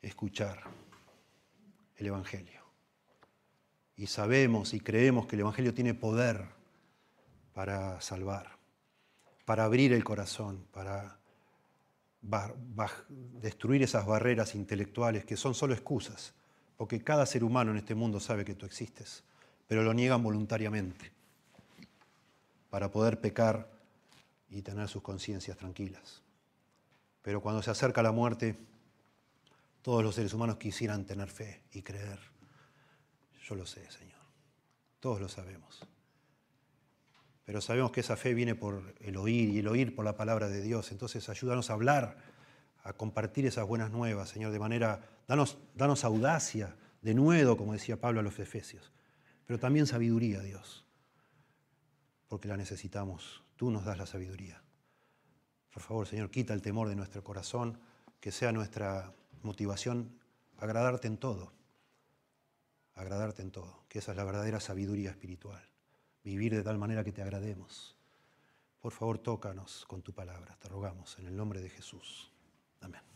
escuchar el Evangelio. Y sabemos y creemos que el Evangelio tiene poder para salvar, para abrir el corazón, para destruir esas barreras intelectuales que son solo excusas, porque cada ser humano en este mundo sabe que tú existes, pero lo niegan voluntariamente para poder pecar y tener sus conciencias tranquilas. Pero cuando se acerca la muerte, todos los seres humanos quisieran tener fe y creer. Yo lo sé, Señor. Todos lo sabemos. Pero sabemos que esa fe viene por el oír y el oír por la palabra de Dios. Entonces ayúdanos a hablar, a compartir esas buenas nuevas, Señor, de manera, danos, danos audacia, de nuevo, como decía Pablo a los Efesios, pero también sabiduría, Dios, porque la necesitamos. Tú nos das la sabiduría. Por favor, Señor, quita el temor de nuestro corazón, que sea nuestra motivación, agradarte en todo, agradarte en todo, que esa es la verdadera sabiduría espiritual, vivir de tal manera que te agrademos. Por favor, tócanos con tu palabra, te rogamos en el nombre de Jesús. Amén.